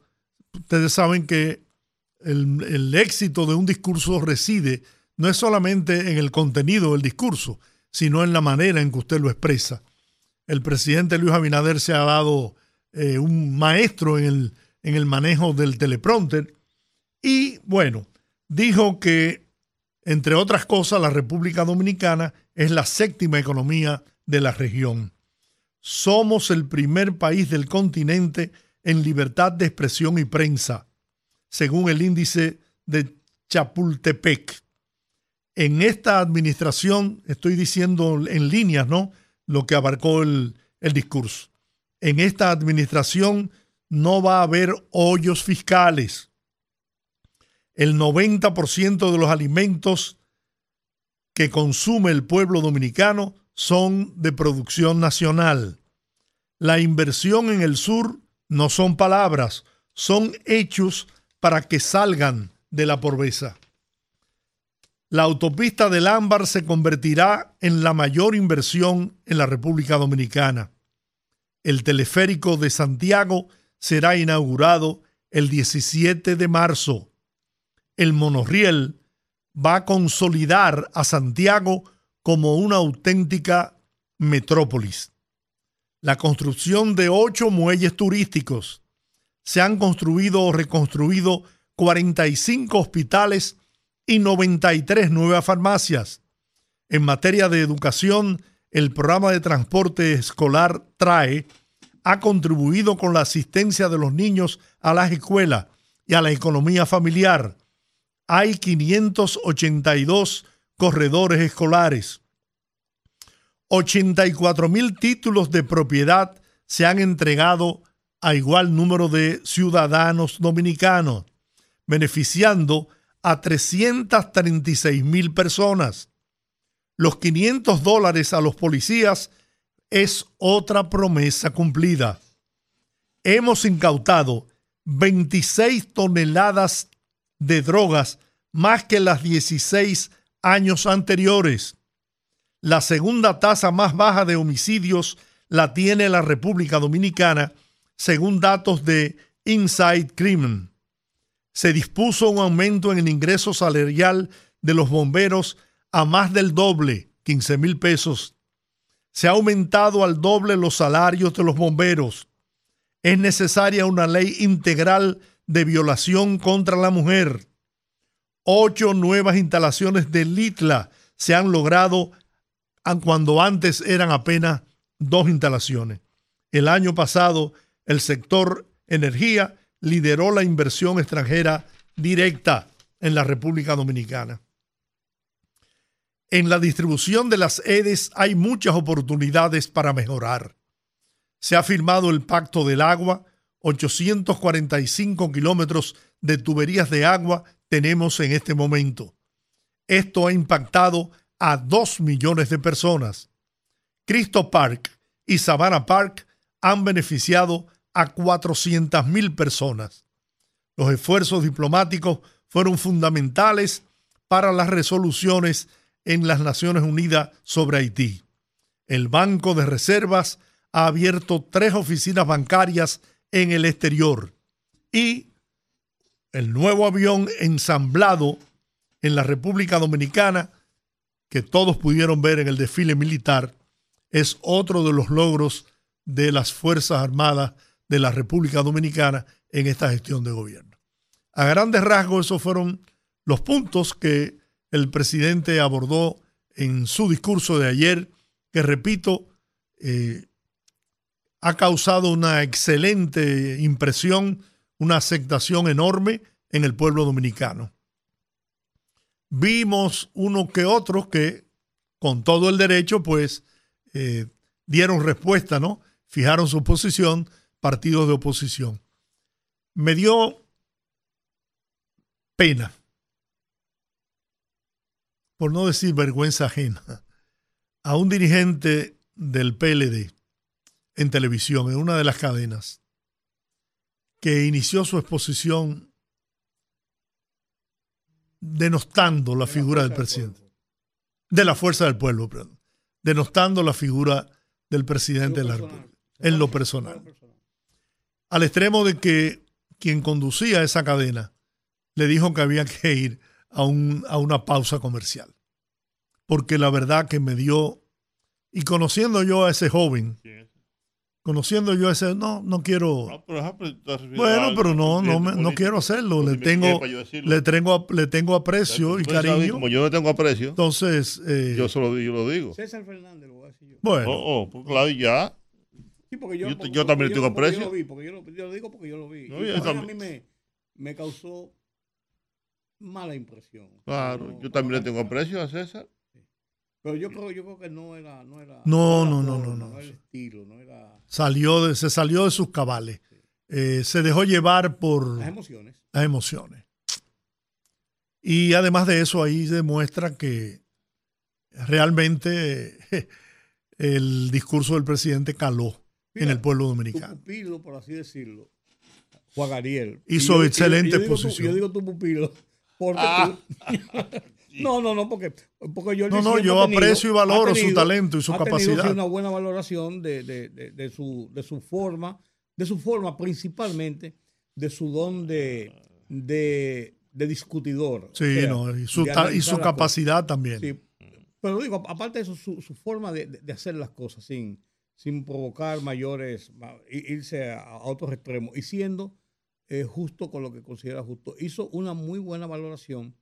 Ustedes saben que el, el éxito de un discurso reside no es solamente en el contenido del discurso, sino en la manera en que usted lo expresa. El presidente Luis Abinader se ha dado eh, un maestro en el, en el manejo del teleprompter y, bueno, dijo que, entre otras cosas, la República Dominicana es la séptima economía de la región. Somos el primer país del continente en libertad de expresión y prensa, según el índice de Chapultepec. En esta administración, estoy diciendo en líneas, ¿no? Lo que abarcó el, el discurso. En esta administración no va a haber hoyos fiscales. El 90% de los alimentos que consume el pueblo dominicano son de producción nacional. La inversión en el sur no son palabras, son hechos para que salgan de la pobreza. La autopista del Ámbar se convertirá en la mayor inversión en la República Dominicana. El teleférico de Santiago será inaugurado el 17 de marzo. El monorriel va a consolidar a Santiago como una auténtica metrópolis. La construcción de ocho muelles turísticos. Se han construido o reconstruido 45 hospitales y 93 nuevas farmacias. En materia de educación, el programa de transporte escolar TRAE ha contribuido con la asistencia de los niños a las escuelas y a la economía familiar. Hay 582 corredores escolares. 84 mil títulos de propiedad se han entregado a igual número de ciudadanos dominicanos, beneficiando a 336 mil personas. Los 500 dólares a los policías es otra promesa cumplida. Hemos incautado 26 toneladas de drogas más que las 16 años anteriores. La segunda tasa más baja de homicidios la tiene la República Dominicana, según datos de Inside Crime. Se dispuso un aumento en el ingreso salarial de los bomberos a más del doble, 15 mil pesos. Se ha aumentado al doble los salarios de los bomberos. Es necesaria una ley integral de violación contra la mujer. Ocho nuevas instalaciones de Litla se han logrado cuando antes eran apenas dos instalaciones. El año pasado, el sector energía lideró la inversión extranjera directa en la República Dominicana. En la distribución de las EDES hay muchas oportunidades para mejorar. Se ha firmado el Pacto del Agua, 845 kilómetros de tuberías de agua tenemos en este momento. Esto ha impactado a 2 millones de personas. Cristo Park y Savannah Park han beneficiado a 400 mil personas. Los esfuerzos diplomáticos fueron fundamentales para las resoluciones en las Naciones Unidas sobre Haití. El Banco de Reservas ha abierto tres oficinas bancarias en el exterior y el nuevo avión ensamblado en la República Dominicana, que todos pudieron ver en el desfile militar, es otro de los logros de las Fuerzas Armadas de la República Dominicana en esta gestión de gobierno. A grandes rasgos, esos fueron los puntos que el presidente abordó en su discurso de ayer, que repito, eh, ha causado una excelente impresión, una aceptación enorme en el pueblo dominicano. Vimos uno que otros que, con todo el derecho, pues eh, dieron respuesta, ¿no? Fijaron su posición, partidos de oposición. Me dio pena, por no decir vergüenza ajena, a un dirigente del PLD en televisión, en una de las cadenas, que inició su exposición denostando la figura del presidente. De la fuerza del pueblo, perdón. Denostando la figura del presidente de la República, en lo personal al extremo de que quien conducía esa cadena le dijo que había que ir a, un, a una pausa comercial. Porque la verdad que me dio, y conociendo yo a ese joven, conociendo yo a ese, no, no quiero. bueno, pero no, no, no quiero hacerlo. Le tengo, le tengo, le tengo aprecio y cariño. Como yo no tengo aprecio, entonces. Eh, yo, solo, yo lo digo. César Fernández lo voy a decir yo. Bueno. Oh, oh, pues claro, ya. Sí, porque yo, Yo- porque- yo también porque tengo aprecio. Yo lo vi, porque yo lo, yo lo digo porque yo lo vi. No, Y yo también a mí me, me causó mala impresión. Claro, No, yo también le tengo aprecio a César. Pero yo creo, yo creo que no era, no era. No, era no, no, no, no. era el estilo, no era Salió de- se salió de sus cabales. Eh, se dejó llevar por las emociones. las emociones. Y además de eso, ahí demuestra que realmente eh, el discurso del presidente caló en el pueblo Tu dominicano. pupilo, por así decirlo, Juan Ariel. Hizo yo- excelente y yo digo tu- posición. yo digo tu pupilo. Porque Ah. tú- no, no, no, porque, porque yo No, no, yo aprecio y valoro su talento y su ha tenido, capacidad. sí, una buena valoración de, de- de- de su, de su forma, de su forma principalmente, de su don de, de, de discutidor. o Sí, sea, no, y su, y su capacidad también. Sí, pero digo, aparte de eso, su, su forma de, hacer las cosas sin, sin provocar mayores, irse a, a otros extremos y siendo eh, justo con lo que considera justo. Hizo una muy buena valoración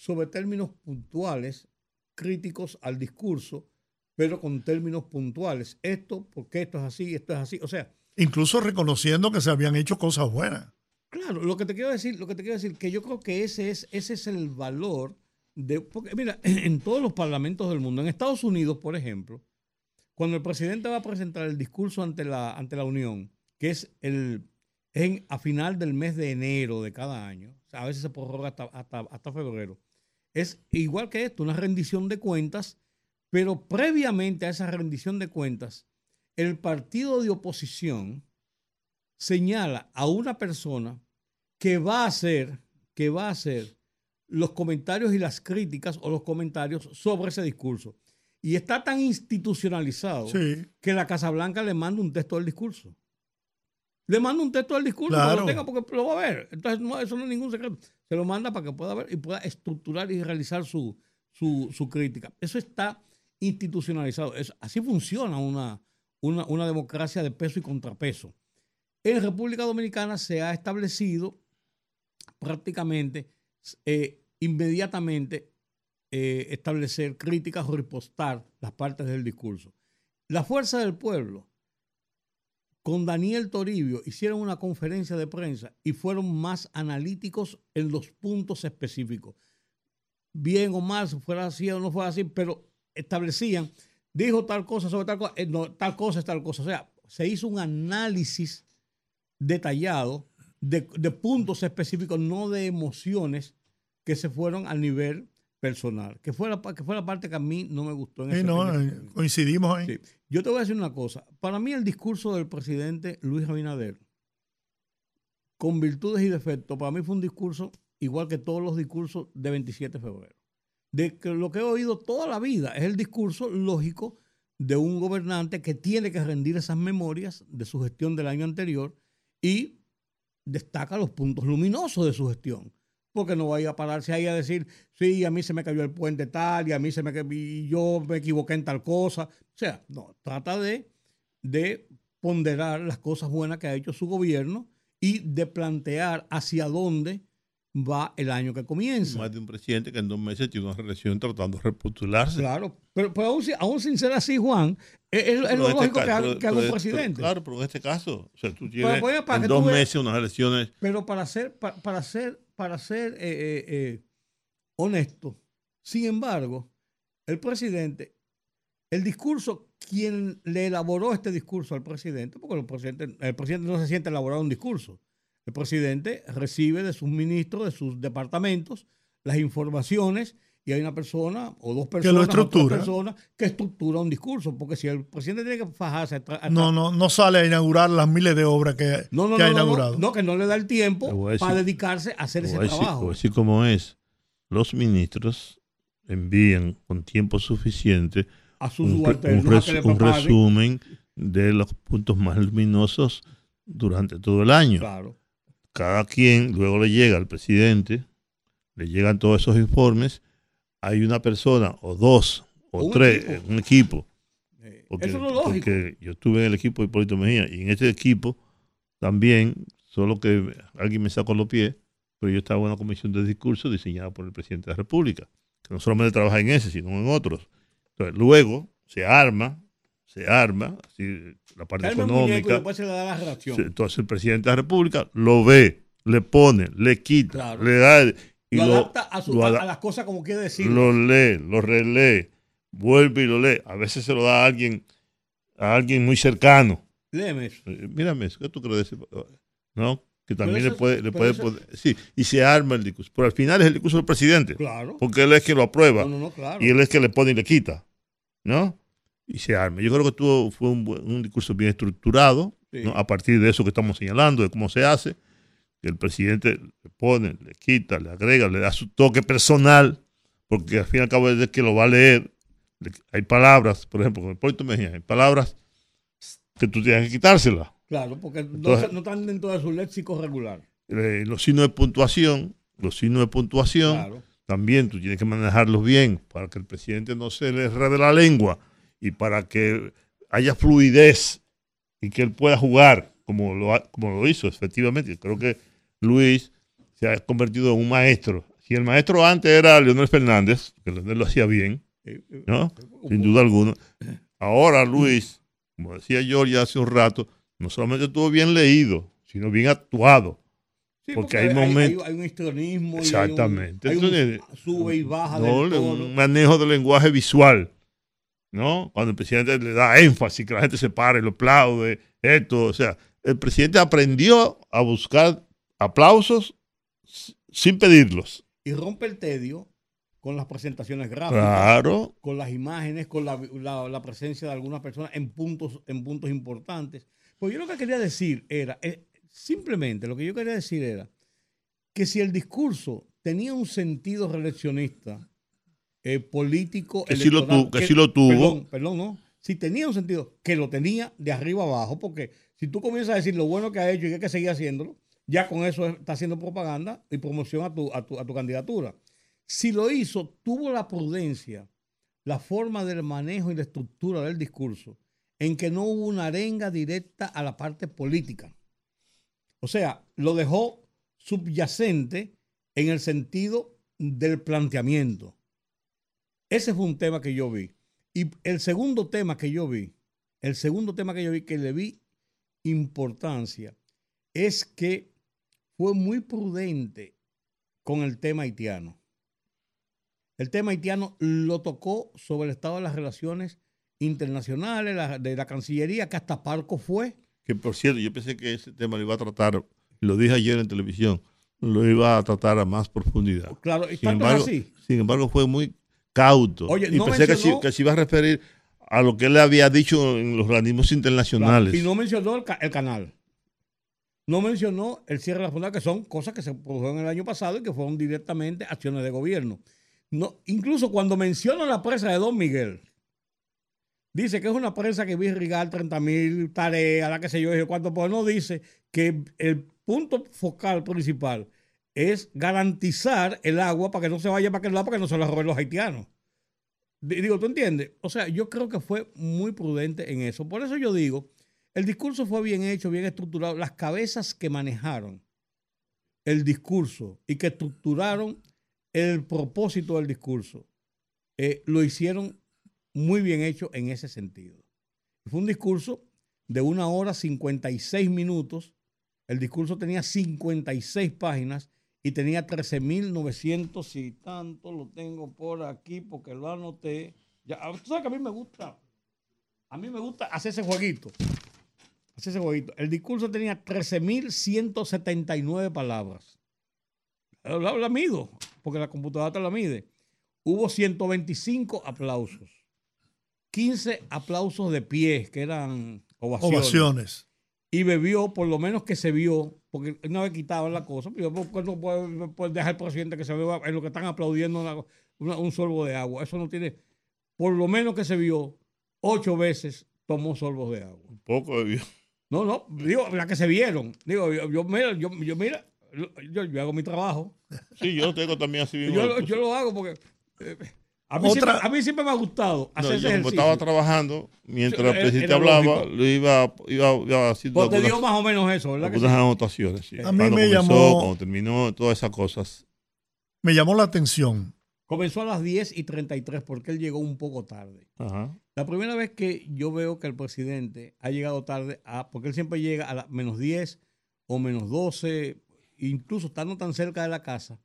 sobre términos puntuales, críticos al discurso, pero con términos puntuales. Esto, porque esto es así, esto es así. O sea, Incluso reconociendo que se habían hecho cosas buenas. Claro, lo que te quiero decir, lo que te quiero decir, que yo creo que ese es, ese es el valor de, porque mira, en todos los parlamentos del mundo, en Estados Unidos, por ejemplo, cuando el presidente va a presentar el discurso ante la, ante la Unión, que es el en, a final del mes de enero de cada año, o sea, a veces se prorroga hasta, hasta, hasta febrero, es igual que esto, una rendición de cuentas, pero previamente a esa rendición de cuentas, el partido de oposición señala a una persona que va a hacer, que va a hacer los comentarios y las críticas o los comentarios sobre ese discurso. Y está tan institucionalizado Sí. que la Casa Blanca le manda un texto del discurso. Le manda un texto del discurso que lo tenga porque lo va a ver. Entonces, no, eso no es ningún secreto. Se lo manda para que pueda ver y pueda estructurar y realizar su, su, su crítica. Eso está institucionalizado. Es- así funciona una, una, una democracia de peso y contrapeso. En República Dominicana se ha establecido prácticamente eh, inmediatamente eh, establecer críticas o ripostar las partes del discurso. La Fuerza del Pueblo con Daniel Toribio hicieron una conferencia de prensa y fueron más analíticos en los puntos específicos. Bien o mal, si fuera así o no fuera así, pero establecían, dijo tal cosa sobre tal cosa, eh, no, tal cosa es tal cosa. O sea, se hizo un análisis detallado de, de puntos específicos, no de emociones que se fueron al nivel personal, que fue la, que fue la parte que a mí no me gustó. En Sí, no, eh, coincidimos ahí. Sí. Yo te voy a decir una cosa. Para mí el discurso del presidente Luis Abinader, con virtudes y defectos, para mí fue un discurso igual que todos los discursos de 27 de febrero. De que lo que he oído toda la vida es el discurso lógico de un gobernante que tiene que rendir esas memorias de su gestión del año anterior y destaca los puntos luminosos de su gestión. Porque no vaya a pararse ahí a decir, sí, a mí se me cayó el puente tal, y a mí se me y yo me equivoqué en tal cosa. O sea, no, trata de, de ponderar las cosas buenas que ha hecho su gobierno y de plantear hacia dónde va el año que comienza. Más de un presidente que en dos meses tiene una reelección tratando de repostularse. Claro, pero, pero aún, si- aún sin ser así, Juan, es, es- lo este lógico que haga, pero- que haga un presidente. pero- claro, pero en este caso, o sea, tú Pero, tienes para en dos meses unas elecciones. Pero para ser, pa- para, ser, para ser eh, eh, eh, honesto, sin embargo, el presidente, el discurso, quien le elaboró este discurso al presidente, porque el presidente, el presidente no se siente elaborar un discurso. El presidente recibe de sus ministros, de sus departamentos, las informaciones y hay una persona o dos personas, lo o tres estructura. personas que estructura un discurso. Porque si el presidente tiene que fajarse No, no, no sale a inaugurar las miles de obras que, no, no, que no, ha no, no, inaugurado. no, que no le da el tiempo decir- para dedicarse a hacer ese decir- trabajo. voy a decir cómo es. Los ministros envían con tiempo suficiente a sus un, un res- que resumen de los puntos más luminosos durante todo el año. Claro. Cada quien luego le llega al presidente, le llegan todos esos informes. Hay una persona o dos o Un tres, equipo. un equipo. Eh, Porque, Eso es lo porque yo estuve en el equipo de Hipólito Mejía y en ese equipo también, solo que alguien me sacó los pies, pero yo estaba en una comisión de discurso diseñada por el presidente de la República, que no solamente trabaja en ese, sino en otros. Entonces, luego se arma, se arma, así, la parte Calma muñeco económica. después se le da la Entonces el presidente de la República lo ve, le pone, le quita, Claro. le da, y lo, lo, adapta a, su- lo a- las cosas como quiere decir. lo lee, lo relee, vuelve y lo lee. A veces se lo da a alguien, a alguien muy cercano. Léeme eso. Eh, Mírame, eso, ¿qué tú crees? ¿No? Que también eso le puede, le puede eso- poder- sí, y se arma el discurso. Pero al final es el discurso del presidente, Claro. porque él es que lo aprueba No, no, no, claro. y él es que le pone y le quita, ¿no? Y se arma. Yo creo que tuvo, fue un, un discurso bien estructurado, Sí. ¿no? a partir de eso que estamos señalando, de cómo se hace, que el presidente le pone, le quita, le agrega, le da su toque personal, porque al fin y al cabo es el que lo va a leer. Le- Hay palabras, por ejemplo, con el Puerto Mejía, hay palabras que tú tienes que quitárselas. Claro, porque no- Entonces- no, están dentro de su léxico regular. Eh, los signos de puntuación, los signos de puntuación, Claro. también tú tienes que manejarlos bien para que el presidente no se le enrede la lengua y para que haya fluidez y que él pueda jugar como lo, como lo hizo efectivamente. Creo que Luis se ha convertido en un maestro. Si el maestro antes era Leonel Fernández, que Leonel lo hacía bien, ¿no? Sin duda alguna. Ahora Luis, como decía George hace un rato, no solamente estuvo bien leído, sino bien actuado. sí, porque hay momentos- Hay, un histrionismo. y Exactamente. Hay un, hay un sube y baja ¿no? del un manejo del lenguaje visual, ¿no? Cuando el presidente le da énfasis, que la gente se para y lo aplaude, esto, o sea, el presidente aprendió a buscar aplausos sin pedirlos. Y rompe el tedio con las presentaciones gráficas. Claro, con las imágenes, con la, la- la presencia de algunas personas en puntos, en puntos importantes. Pues yo lo que quería decir era, eh, simplemente lo que yo quería decir era que si el discurso tenía un sentido reeleccionista, eh, político, Que sí lo electoral, tu- que sí lo tuvo. Perdón, perdón, no. Si tenía un sentido, que lo tenía de arriba abajo, porque si tú comienzas a decir lo bueno que ha hecho y que hay que seguir haciéndolo, ya con eso está haciendo propaganda y promoción a tu, a tu, a tu candidatura. Si lo hizo, tuvo la prudencia, la forma del manejo y la estructura del discurso, en que no hubo una arenga directa a la parte política. O sea, lo dejó subyacente en el sentido del planteamiento. Ese fue un tema que yo vi. Y el segundo tema que yo vi, el segundo tema que yo vi que le vi importancia, es que fue muy prudente con el tema haitiano. El tema haitiano lo tocó sobre el estado de las relaciones internacionales, la- de la Cancillería, que hasta Parco fue. que por cierto, yo pensé que ese tema lo iba a tratar, lo dije ayer en televisión, lo iba a tratar a más profundidad. Claro, y Sin tanto embargo, es así. sin embargo, fue muy cauto. Oye, y no pensé que, se iba a referir a lo que él había dicho en los organismos internacionales. Y no mencionó el, ca- el canal. No mencionó el cierre de la frontera, que son cosas que se produjeron el año pasado y que fueron directamente acciones de gobierno. No, incluso cuando menciona la presa de Don Miguel, dice que es una presa que va a irrigar 30 mil tareas, la que sé yo, cuánto, pues no dice que el punto focal principal es garantizar el agua para que no se vaya para aquel lado, para que no se la roben los haitianos. Di- Digo, ¿tú entiendes? O sea, yo creo que fue muy prudente en eso. Por eso yo digo, el discurso fue bien hecho, bien estructurado. Las cabezas que manejaron el discurso y que estructuraron el propósito del discurso, eh, lo hicieron muy bien hecho en ese sentido. Fue un discurso de una hora 56 minutos. El discurso tenía 56 páginas y tenía 13.900 y tanto. Lo tengo por aquí porque lo anoté. Ya, ah, tú sabes que a mí me gusta, a mí me gusta hacer ese jueguito. Hacer ese jueguito. El discurso tenía 13.179 palabras. La, la mido, porque la computadora te la mide. Hubo 125 aplausos. 15 aplausos de pie, que eran ovaciones. Ovaciones. Y bebió, por lo menos que se vio, porque una vez quitaban la cosa, pero ¿por qué no puede dejar el presidente que se vea en lo que están aplaudiendo una- una- un sorbo de agua? Eso no tiene, por lo menos que se vio, ocho veces tomó sorbos de agua. Un poco bebió. No, no, digo, la que se vieron. Digo, yo, yo, mira, yo, yo, mira, yo, yo hago mi trabajo. Sí, yo tengo también así mismo. Yo, lo- yo lo hago porque eh, a, mí Otra- siempre, a mí siempre me ha gustado No, hacer yo ese como estaba trabajando, mientras el presidente hablaba, lo iba, iba, iba haciendo Pues te dio algunas, más o menos eso, ¿verdad? que algunas sí? anotaciones. sí. A mí Cuando me comenzó, llamó- Cuando terminó, todas esas cosas. Me llamó la atención. Comenzó a las 10 y 33 porque él llegó un poco tarde. Ajá. La primera vez que yo veo que el presidente ha llegado tarde, a, porque él siempre llega a las menos 10 o menos 12, incluso estando tan cerca de la casa,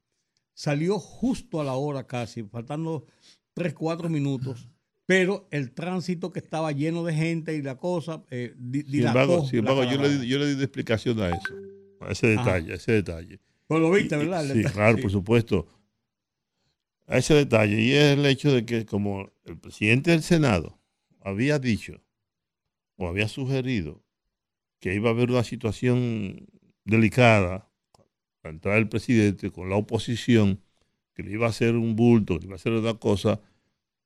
salió justo a la hora casi, faltando 3, 4 minutos, pero el tránsito que estaba lleno de gente y la cosa, eh, Sin embargo, sin embargo, yo, le, yo le di una explicación a eso, a ese detalle, a ese detalle. Pues lo viste, y- ¿verdad? Sí, claro, Sí. por supuesto. A ese detalle. Y es el hecho de que como el presidente del Senado había dicho o había sugerido que iba a haber una situación delicada para entrar el presidente con la oposición, que le iba a hacer un bulto, que le iba a hacer una cosa,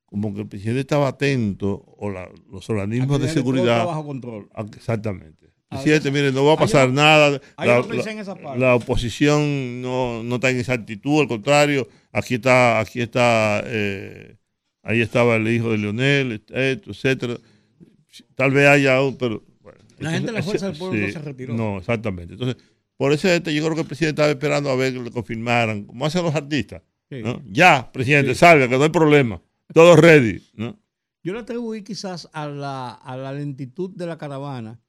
como que el presidente estaba atento, o la- los organismos de seguridad. bajo control. Exactamente. Presidente, mire, no va a pasar no- nada. yo La, la- en esa parte. la oposición no, no está en esa actitud, al contrario, aquí está, aquí está, eh, ahí estaba el hijo de Leonel, esto, etcétera. Tal vez haya un, pero bueno, La gente de la Fuerza del Pueblo no se retiró. No, exactamente. Entonces, por ese este, yo creo que el presidente estaba esperando a ver que le confirmaran, como hacen los artistas. Sí. ¿no? Ya, presidente, Sí. salga, que no hay problema. Todo ready. ¿no? Yo le atribuí quizás a la, a la lentitud de la caravana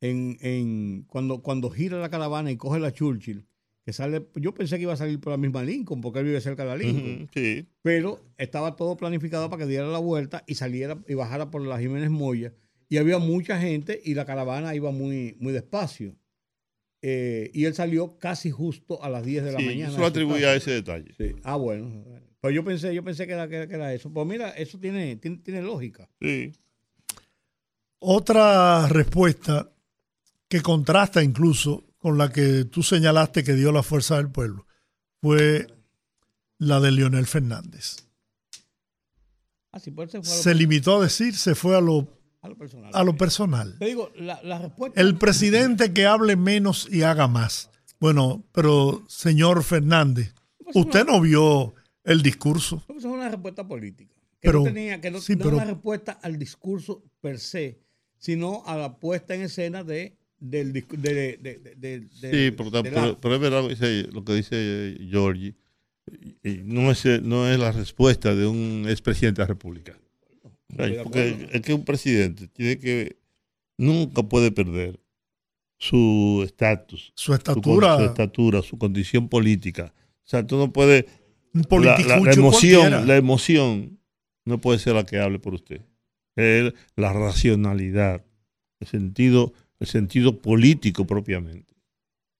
en, en cuando, cuando gira la caravana y coge la Churchill, que sale, yo pensé que iba a salir por la misma Lincoln, porque él vive cerca de la Lincoln, sí. pero estaba todo planificado para que diera la vuelta y saliera y bajara por la Jiménez Moya, y había mucha gente y la caravana iba muy, muy despacio. Eh, y él salió casi justo a las 10 de la Sí, mañana. yo solo atribuía ese detalle. Sí. Ah, bueno. Pues yo pensé, yo pensé que era, que era- que era eso. Pues mira, eso tiene, tiene, tiene lógica. Sí. Otra respuesta que contrasta incluso con la que tú señalaste que dio la fuerza del pueblo fue la de Leonel Fernández. Ah, sí, pues se fue a lo, Se limitó a decir, se fue a lo, a lo personal. a lo personal. Te digo, la, la respuesta. El presidente que hable menos y haga más. Bueno, pero señor Fernández, usted no vio el discurso. Eso es una respuesta política. Que Pero- no tenía, que no, sí, no pero- una respuesta al discurso per se, sino a la puesta en escena de, del de, de, de, de- de- Sí, pero, pero- acto. pero es verdad lo que dice- lo que dice Giorgi. No es, no es la respuesta de un expresidente de la República. Porque es que un presidente tiene que nunca puede perder su estatus, Su estatura, su estatura, su condición política. O sea, tú no puedes un la, la- la emoción, cualquiera. la emoción no puede ser la que hable por usted. Es la racionalidad, el sentido, el sentido político propiamente.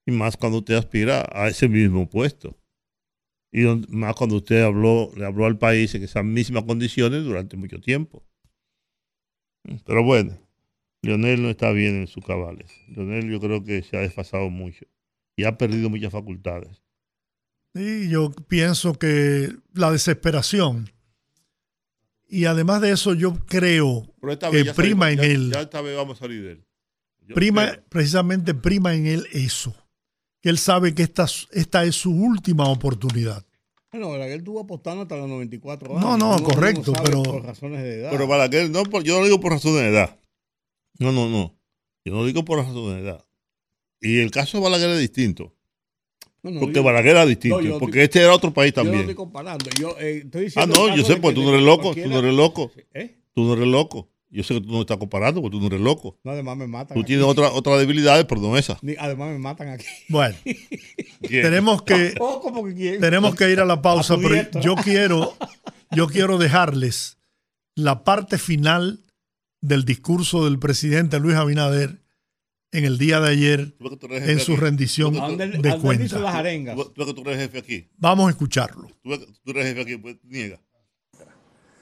Y más cuando usted aspira a ese mismo puesto. Y más cuando usted habló, le habló al país en esas mismas condiciones durante mucho tiempo. Pero bueno, Leonel no está bien en sus cabales. Leonel yo creo que se ha desfasado mucho y ha perdido muchas facultades. Sí, yo pienso que la desesperación. Y además de eso, yo creo que prima salimos- en ya- él. Ya esta vez vamos a salir de él. Yo prima, creo. precisamente prima en él eso. Que él sabe que esta, esta es su última oportunidad. Bueno, Balaguer estuvo apostando hasta los 94 años. No, no, Uno- correcto, pero- Por razones de edad. Pero Balaguer, no, yo no lo digo por razones de edad. No, no, no. Yo no lo digo por razones de edad. Y el caso de Balaguer es distinto. No, no, Porque yo- Balaguer era distinto. No, yo- porque este era otro país Yo no también. estoy comparando. Yo eh, estoy ah, no, yo sé, pues tú no eres loco. Tú no eres loco. ¿Eh? Tú no eres loco. Yo sé que tú no estás comparando porque tú no eres loco. No, además me matan. Tú aquí. tienes otra, otra debilidad, pero no esa. Ni- Además me matan aquí. Bueno, tenemos que, Oh, como que quién. tenemos que ir a la pausa, A pero dieta. yo quiero, yo quiero dejarles la parte final del discurso del presidente Luis Abinader en el día de ayer Tú ves que tú eres jefe en su aquí. rendición ¿A dónde- a de? Tú tú ves que tú eres jefe aquí. Vamos a escucharlo. Tú tú eres jefe aquí, pues niega.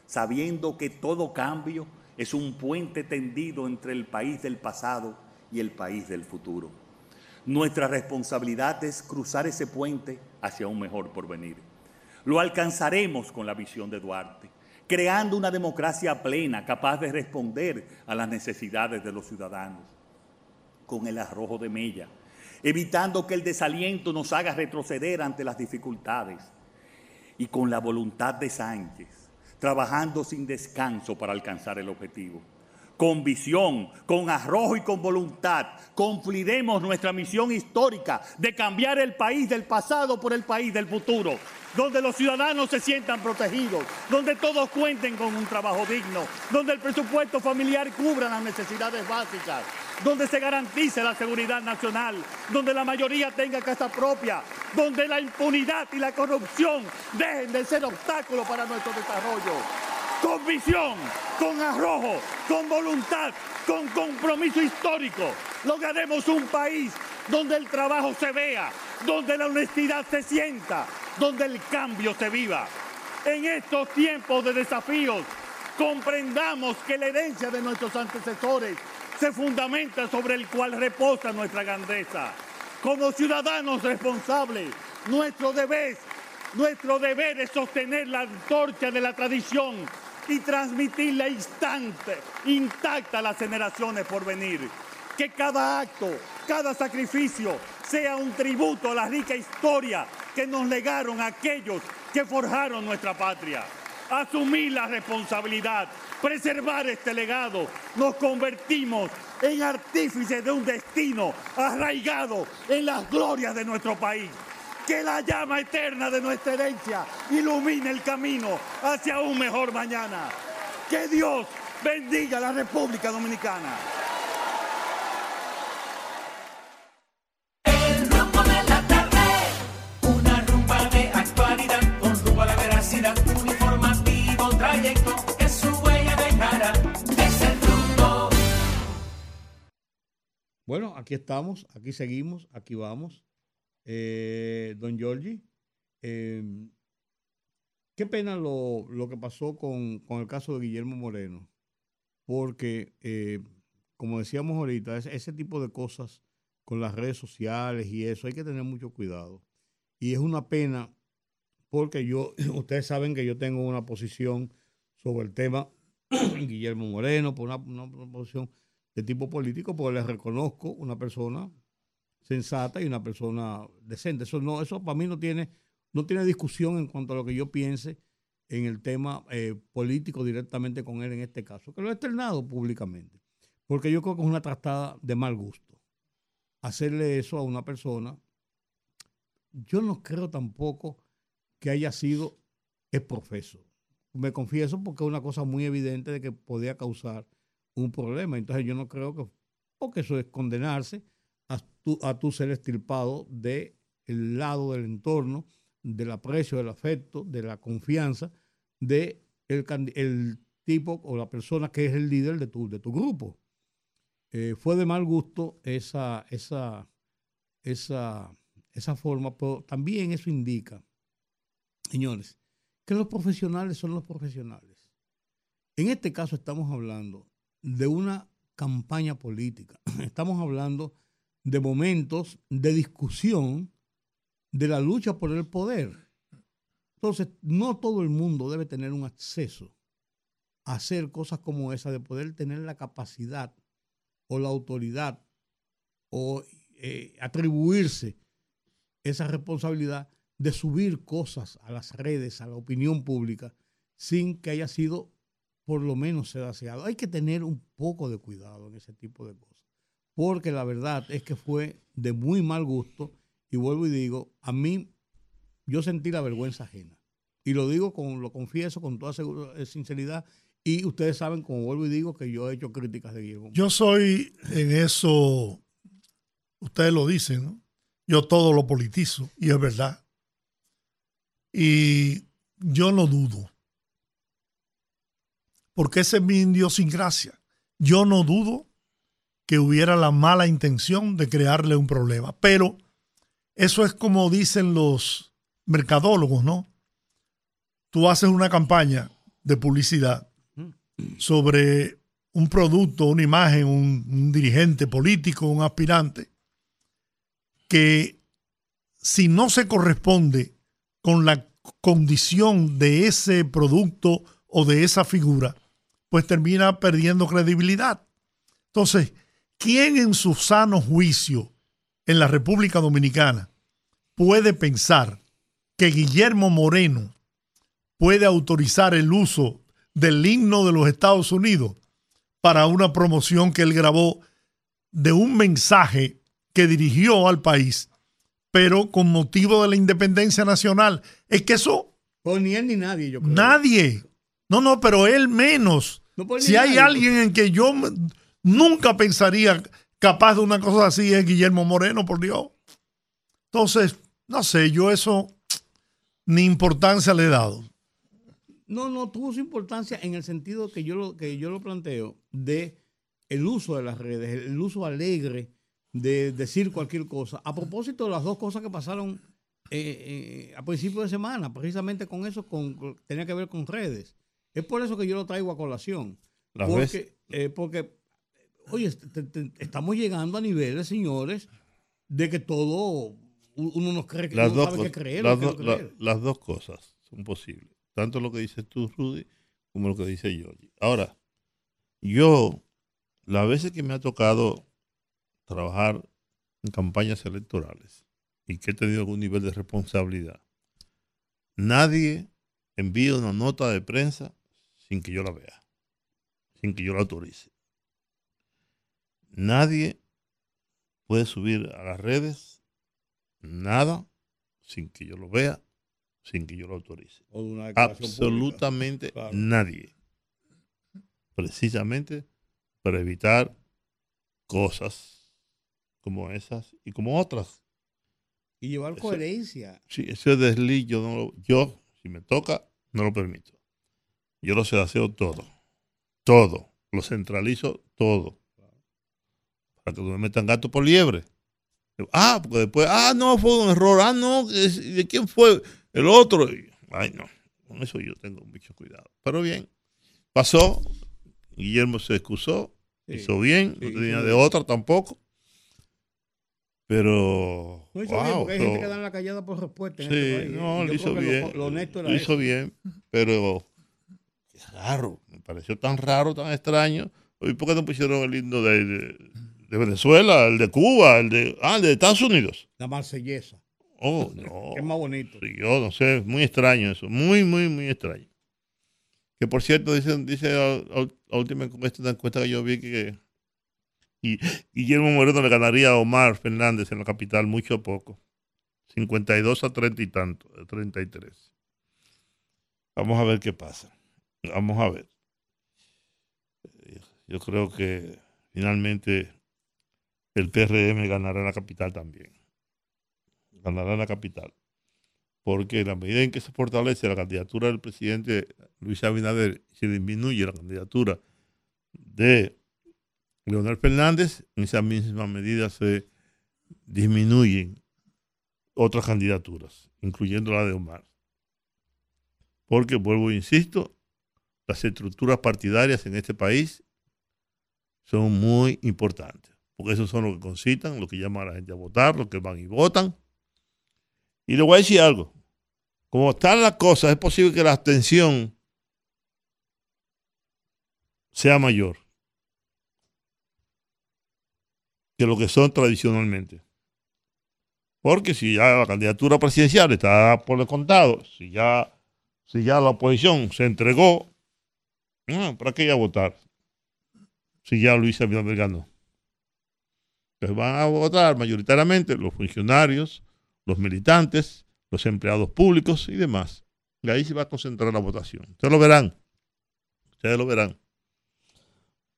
sabiendo que todo cambio es un puente tendido entre el país del pasado y el país del futuro. Nuestra responsabilidad es cruzar ese puente hacia un mejor porvenir. Lo alcanzaremos con la visión de Duarte, creando una democracia plena capaz de responder a las necesidades de los ciudadanos, con el arrojo de Mella, evitando que el desaliento nos haga retroceder ante las dificultades y con la voluntad de Sánchez, trabajando sin descanso para alcanzar el objetivo. Con visión, con arrojo y con voluntad, cumpliremos nuestra misión histórica de cambiar el país del pasado por el país del futuro, donde los ciudadanos se sientan protegidos, donde todos cuenten con un trabajo digno, donde el presupuesto familiar cubra las necesidades básicas, donde se garantice la seguridad nacional, donde la mayoría tenga casa propia, donde la impunidad y la corrupción dejen de ser obstáculos para nuestro desarrollo. Con visión, con arrojo, con voluntad, con compromiso histórico, lograremos un país donde el trabajo se vea, donde la honestidad se sienta, donde el cambio se viva. En estos tiempos de desafíos, comprendamos que la herencia de nuestros antecesores se fundamenta sobre el cual reposa nuestra grandeza. Como ciudadanos responsables, nuestro deber, nuestro deber es sostener la antorcha de la tradición y transmitirla instante, intacta a las generaciones por venir. Que cada acto, cada sacrificio sea un tributo a la rica historia que nos legaron aquellos que forjaron nuestra patria. Asumir la responsabilidad, preservar este legado, nos convertimos en artífices de un destino arraigado en las glorias de nuestro país. Que la llama eterna de nuestra herencia ilumine el camino hacia un mejor mañana. Que Dios bendiga a la República Dominicana. Bueno, aquí estamos, aquí seguimos, aquí vamos. Eh, don Giorgi, eh, qué pena lo, lo que pasó con, con el caso de Guillermo Moreno, porque, eh, como decíamos ahorita, ese, ese tipo de cosas con las redes sociales y eso, hay que tener mucho cuidado. Y es una pena porque yo, ustedes saben que yo tengo una posición sobre el tema Guillermo Moreno, por una, una posición de tipo político, porque les reconozco una persona sensata y una persona decente. Eso no, eso para mí no tiene, no tiene discusión en cuanto a lo que yo piense en el tema eh, político directamente con él en este caso, que lo he externado públicamente, porque yo creo que es una tratada de mal gusto. Hacerle eso a una persona, yo no creo tampoco que haya sido el profeso. Me confieso porque es una cosa muy evidente de que podía causar un problema. Entonces yo no creo que, porque eso es condenarse a tu, a tu ser estirpado del lado del entorno, del aprecio, del afecto, de la confianza de el, el tipo o la persona que es el líder de tu, de tu grupo. Eh, fue de mal gusto esa, esa, esa, esa forma, pero también eso indica, señores, que los profesionales son los profesionales. En este caso estamos hablando de una campaña política. Estamos hablando de momentos de discusión de la lucha por el poder. Entonces, no todo el mundo debe tener un acceso a hacer cosas como esa, de poder tener la capacidad o la autoridad o eh, atribuirse esa responsabilidad de subir cosas a las redes, a la opinión pública, sin que haya sido por lo menos sedaseado. Hay que tener un poco de cuidado en ese tipo de cosas, porque la verdad es que fue de muy mal gusto y vuelvo y digo, a mí yo sentí la vergüenza ajena. Y lo digo, con, lo confieso con toda eh, sinceridad. Y ustedes saben, como vuelvo y digo, que yo he hecho críticas de Guillermo. Yo soy en eso, ustedes lo dicen, ¿no? Yo todo lo politizo y es verdad. Y yo no dudo, porque esa es mi idiosincrasia. Yo no dudo que hubiera la mala intención de crearle un problema, pero eso es como dicen los mercadólogos, ¿no? Tú haces una campaña de publicidad sobre un producto, una imagen, un, un dirigente político, un aspirante, que si no se corresponde con la condición de ese producto o de esa figura, pues termina perdiendo credibilidad. Entonces, ¿quién en su sano juicio en la República Dominicana puede pensar que Guillermo Moreno puede autorizar el uso del himno de los Estados Unidos para una promoción que él grabó de un mensaje que dirigió al país, pero con motivo de la independencia nacional. Es que eso Pues ni él ni nadie, yo creo. nadie, no, no, pero él menos. No, si hay alguien en que yo nunca pensaría capaz de una cosa así es Guillermo Moreno, por Dios. Entonces, no sé, yo eso ni importancia le he dado. No, no, tuvo su importancia en el sentido que yo lo, que yo lo planteo de el uso de las redes, el uso alegre de decir cualquier cosa. A propósito de las dos cosas que pasaron eh, eh, a principios de semana, precisamente con eso, con- tenía que ver con redes. Es por eso que yo lo traigo a colación. Las Porque, eh, porque oye, te- te- estamos llegando a niveles, señores, de que todo uno no cree que Las uno dos, sabe qué creer, las, no do- la- creer. las dos cosas son posibles. Tanto lo que dices tú, Rudy, como lo que dice Georgie. Ahora, yo, las veces que me ha tocado trabajar en campañas electorales y que he tenido algún nivel de responsabilidad, nadie envía una nota de prensa sin que yo la vea, sin que yo la autorice. Nadie puede subir a las redes nada sin que yo lo vea, sin que yo lo autorice. Absolutamente Claro. nadie. Precisamente para evitar cosas como esas y como otras. Y llevar coherencia. Sí, ese desliz yo, no lo- yo, si me toca, no lo permito. Yo lo sedaceo todo. Todo. Lo centralizo todo. Para que no me metan gato por liebre. Ah, porque después, ah, no, fue un error. Ah, no, ¿de quién fue? El otro. Ay, no. Con eso yo tengo mucho cuidado. Pero bien, pasó. Guillermo se excusó. Sí. Hizo bien. Sí, no tenía hizo de bien. otra tampoco. Pero. No hizo bien, wow, porque hay gente que dan la callada por respuesta. en Sí, este país. no, Y lo hizo bien. Lo, lo honesto era lo hizo eso. bien, pero raro. Me pareció tan raro, tan extraño. ¿Y por qué no pusieron el himno de, de- de Venezuela, el de Cuba, el de, ah, el de Estados Unidos? La marsellesa. Oh, no. Es más bonito. Sí, yo no sé, muy extraño eso. Muy, muy, muy extraño. Que por cierto, dice, dice a, a- a última encuesta, una encuesta que yo vi que y Guillermo Moreno le ganaría a Omar Fernández en la capital mucho o poco. 52 a 30 y tanto, de 33. Vamos a ver qué pasa. Vamos a ver. Yo creo que finalmente el PRM ganará la capital también. Ganará la capital. Porque en la medida en que se fortalece la candidatura del presidente Luis Abinader, se disminuye la candidatura de Leonel Fernández, en esa misma medida se disminuyen otras candidaturas, incluyendo la de Omar. Porque, vuelvo e insisto, las estructuras partidarias en este país son muy importantes. Porque esos son los que concitan, los que llaman a la gente a votar, los que van y votan. Y le voy a decir algo. Como están las cosas, es posible que la abstención sea mayor que lo que son tradicionalmente. Porque si ya la candidatura presidencial está por el contado, si ya, si ya la oposición se entregó, ah, ¿para qué ir a votar? Si ya Luis Abinader ganó. Entonces van a votar mayoritariamente los funcionarios, los militantes, los empleados públicos y demás. Y ahí se va a concentrar la votación. Ustedes lo verán. Ustedes lo verán.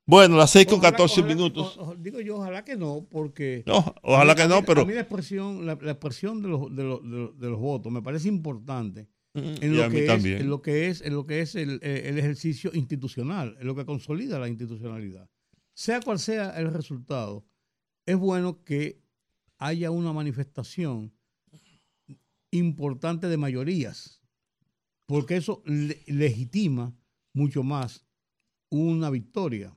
Bueno, las 6 con Ojalá- 14 ojalá- minutos. o- o- digo yo, ojalá que no, porque. No, ojalá mí- que no, pero A mí la expresión, la, la expresión de los, de, los, de los- de los votos me parece importante en y lo, a mí que es, también. en lo que es, en lo que es el, eh, el ejercicio institucional, en lo que consolida la institucionalidad. Sea cual sea el resultado, es bueno que haya una manifestación importante de mayorías, porque eso le- legitima mucho más una victoria.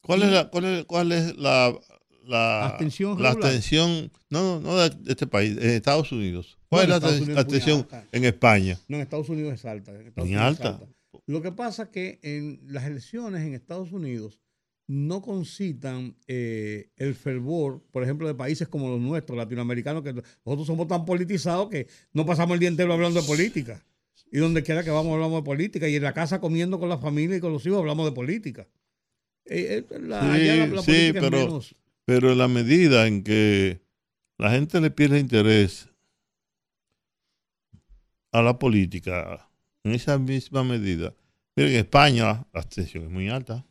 ¿Cuál es la, cuál es, cuál es la, la, Abstención la abstención, no, no de de este país, en Estados Unidos? ¿Cuál No, es la es abstención alta. en España? No, en Estados Unidos es alta. en Unidos es alta. Lo que pasa es que en las elecciones en Estados Unidos no concitan eh, el fervor, por ejemplo, de países como los nuestros, latinoamericanos, que nosotros somos tan politizados que no pasamos el día entero hablando de política. Y donde quiera que vamos hablamos de política. Y en la casa comiendo con la familia y con los hijos hablamos de política. Eh, eh, la- Sí, allá la- la sí, política es pero- menos- Pero en la medida en que la gente le pierde interés a la política, en esa misma medida, miren, en España la abstención es muy alta.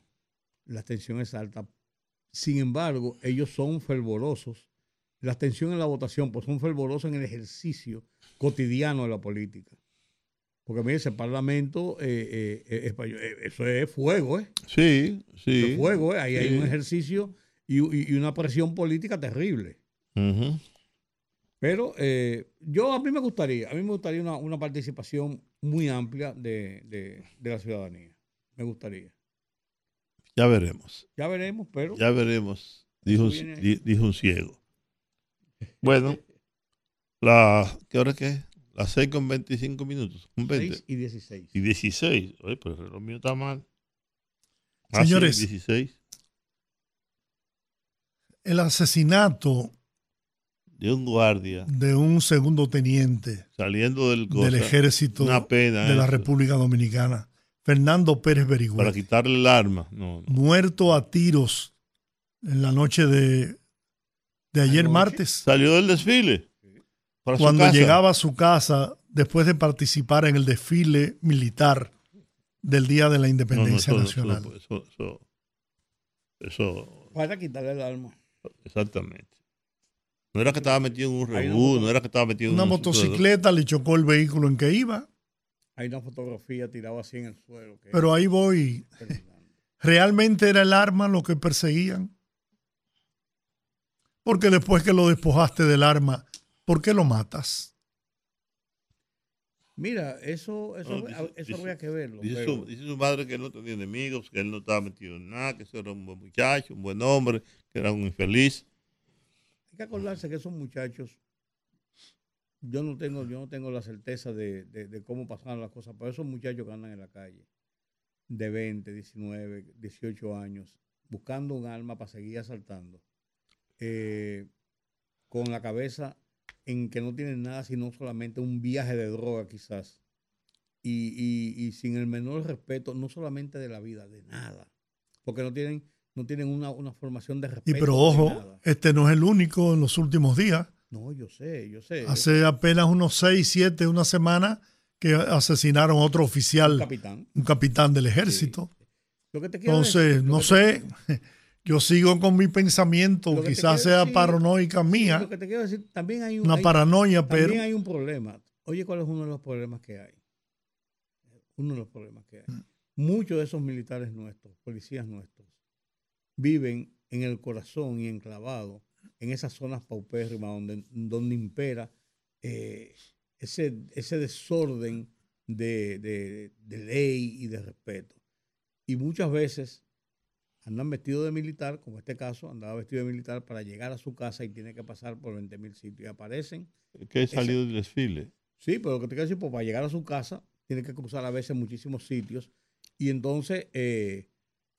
la tensión es alta. Sin embargo, ellos son fervorosos. La abstención en la votación, pues son fervorosos en el ejercicio cotidiano de la política. Porque mire, ese parlamento eh, eh, español, eh, eso es fuego, ¿eh? Sí, Eso sí. es fuego, ¿eh? Ahí hay un ejercicio y, y- una presión política terrible. Ujú. Pero eh, yo a mí me gustaría, a mí me gustaría una, una participación muy amplia de, de- de la ciudadanía. Me gustaría. Ya veremos. Ya veremos, pero Ya veremos, dijo, un- di- dijo un ciego. Bueno, la, ¿qué hora que es? Las 6 con 25 minutos. Con 20. 6 y 16. Y 16. Oye, pero el reloj mío está mal. Ah, sí, Señores. 16. El asesinato De un guardia de un segundo teniente saliendo del, del cosa, ejército Una pena. de la eso, República Dominicana, Fernando Pérez Para Berigüe, quitarle el arma. No, no. muerto a tiros en la noche de, de ayer Anoche. martes, Salió del desfile. Para su cuando casa. llegaba a su casa después de participar en el desfile militar del Día de la No, no, Independencia no, Nacional. eso, eso, eso, Para quitarle el alma. Exactamente. No era que estaba metido en un rebú, no era que estaba metido en Una un motocicleta le chocó el vehículo en que iba, Hay una fotografía tirada así en el suelo. que pero ahí voy. ¿Realmente era el arma lo que perseguían? Porque después que lo despojaste del arma, ¿por qué lo matas? Mira, eso, eso, No, dice- eso dice- habría que verlo. Dice, pero- su, dice su madre que él no tenía enemigos, que él no estaba metido en nada, que eso era un buen muchacho, un buen hombre, que era un infeliz. Hay que acordarse que esos muchachos, yo no tengo, yo no tengo la certeza de, de- cómo pasaron las cosas, pero esos muchachos que andan en la calle, de 20, 19, 18 años, buscando un arma para seguir asaltando, eh, con la cabeza en que no tienen nada sino solamente un viaje de droga quizás, y, y- y sin el menor respeto, no solamente de la vida, de nada, porque no tienen, no tienen una, una formación de Y respeto. pero de ojo, este no es el único en los últimos días. No, yo sé, yo sé. Hace apenas unos seis, siete, una semana que asesinaron a otro Un oficial, capitán. un capitán del ejército. Lo que te quiero Entonces, decir- no sé, te- yo sigo con mi pensamiento, quizás sea decir- paranoica mía, Lo que te quiero decir, también hay un, una hay- paranoia, también pero hay un problema. Oye, ¿cuál es uno de los problemas que hay? Uno de los problemas que hay. Mm. Muchos de esos militares nuestros, policías nuestros, viven en el corazón y enclavados en esas zonas paupérrimas donde, donde impera eh, ese, ese desorden de, de- de ley y de respeto. Y muchas veces andan vestidos de militar, como este caso, andaba vestido de militar para llegar a su casa y tiene que pasar por 20 mil sitios. Y aparecen, Que he salido del desfile. sí, pero lo que te quiero decir, pues para llegar a su casa tiene que cruzar a veces muchísimos sitios. Y entonces eh,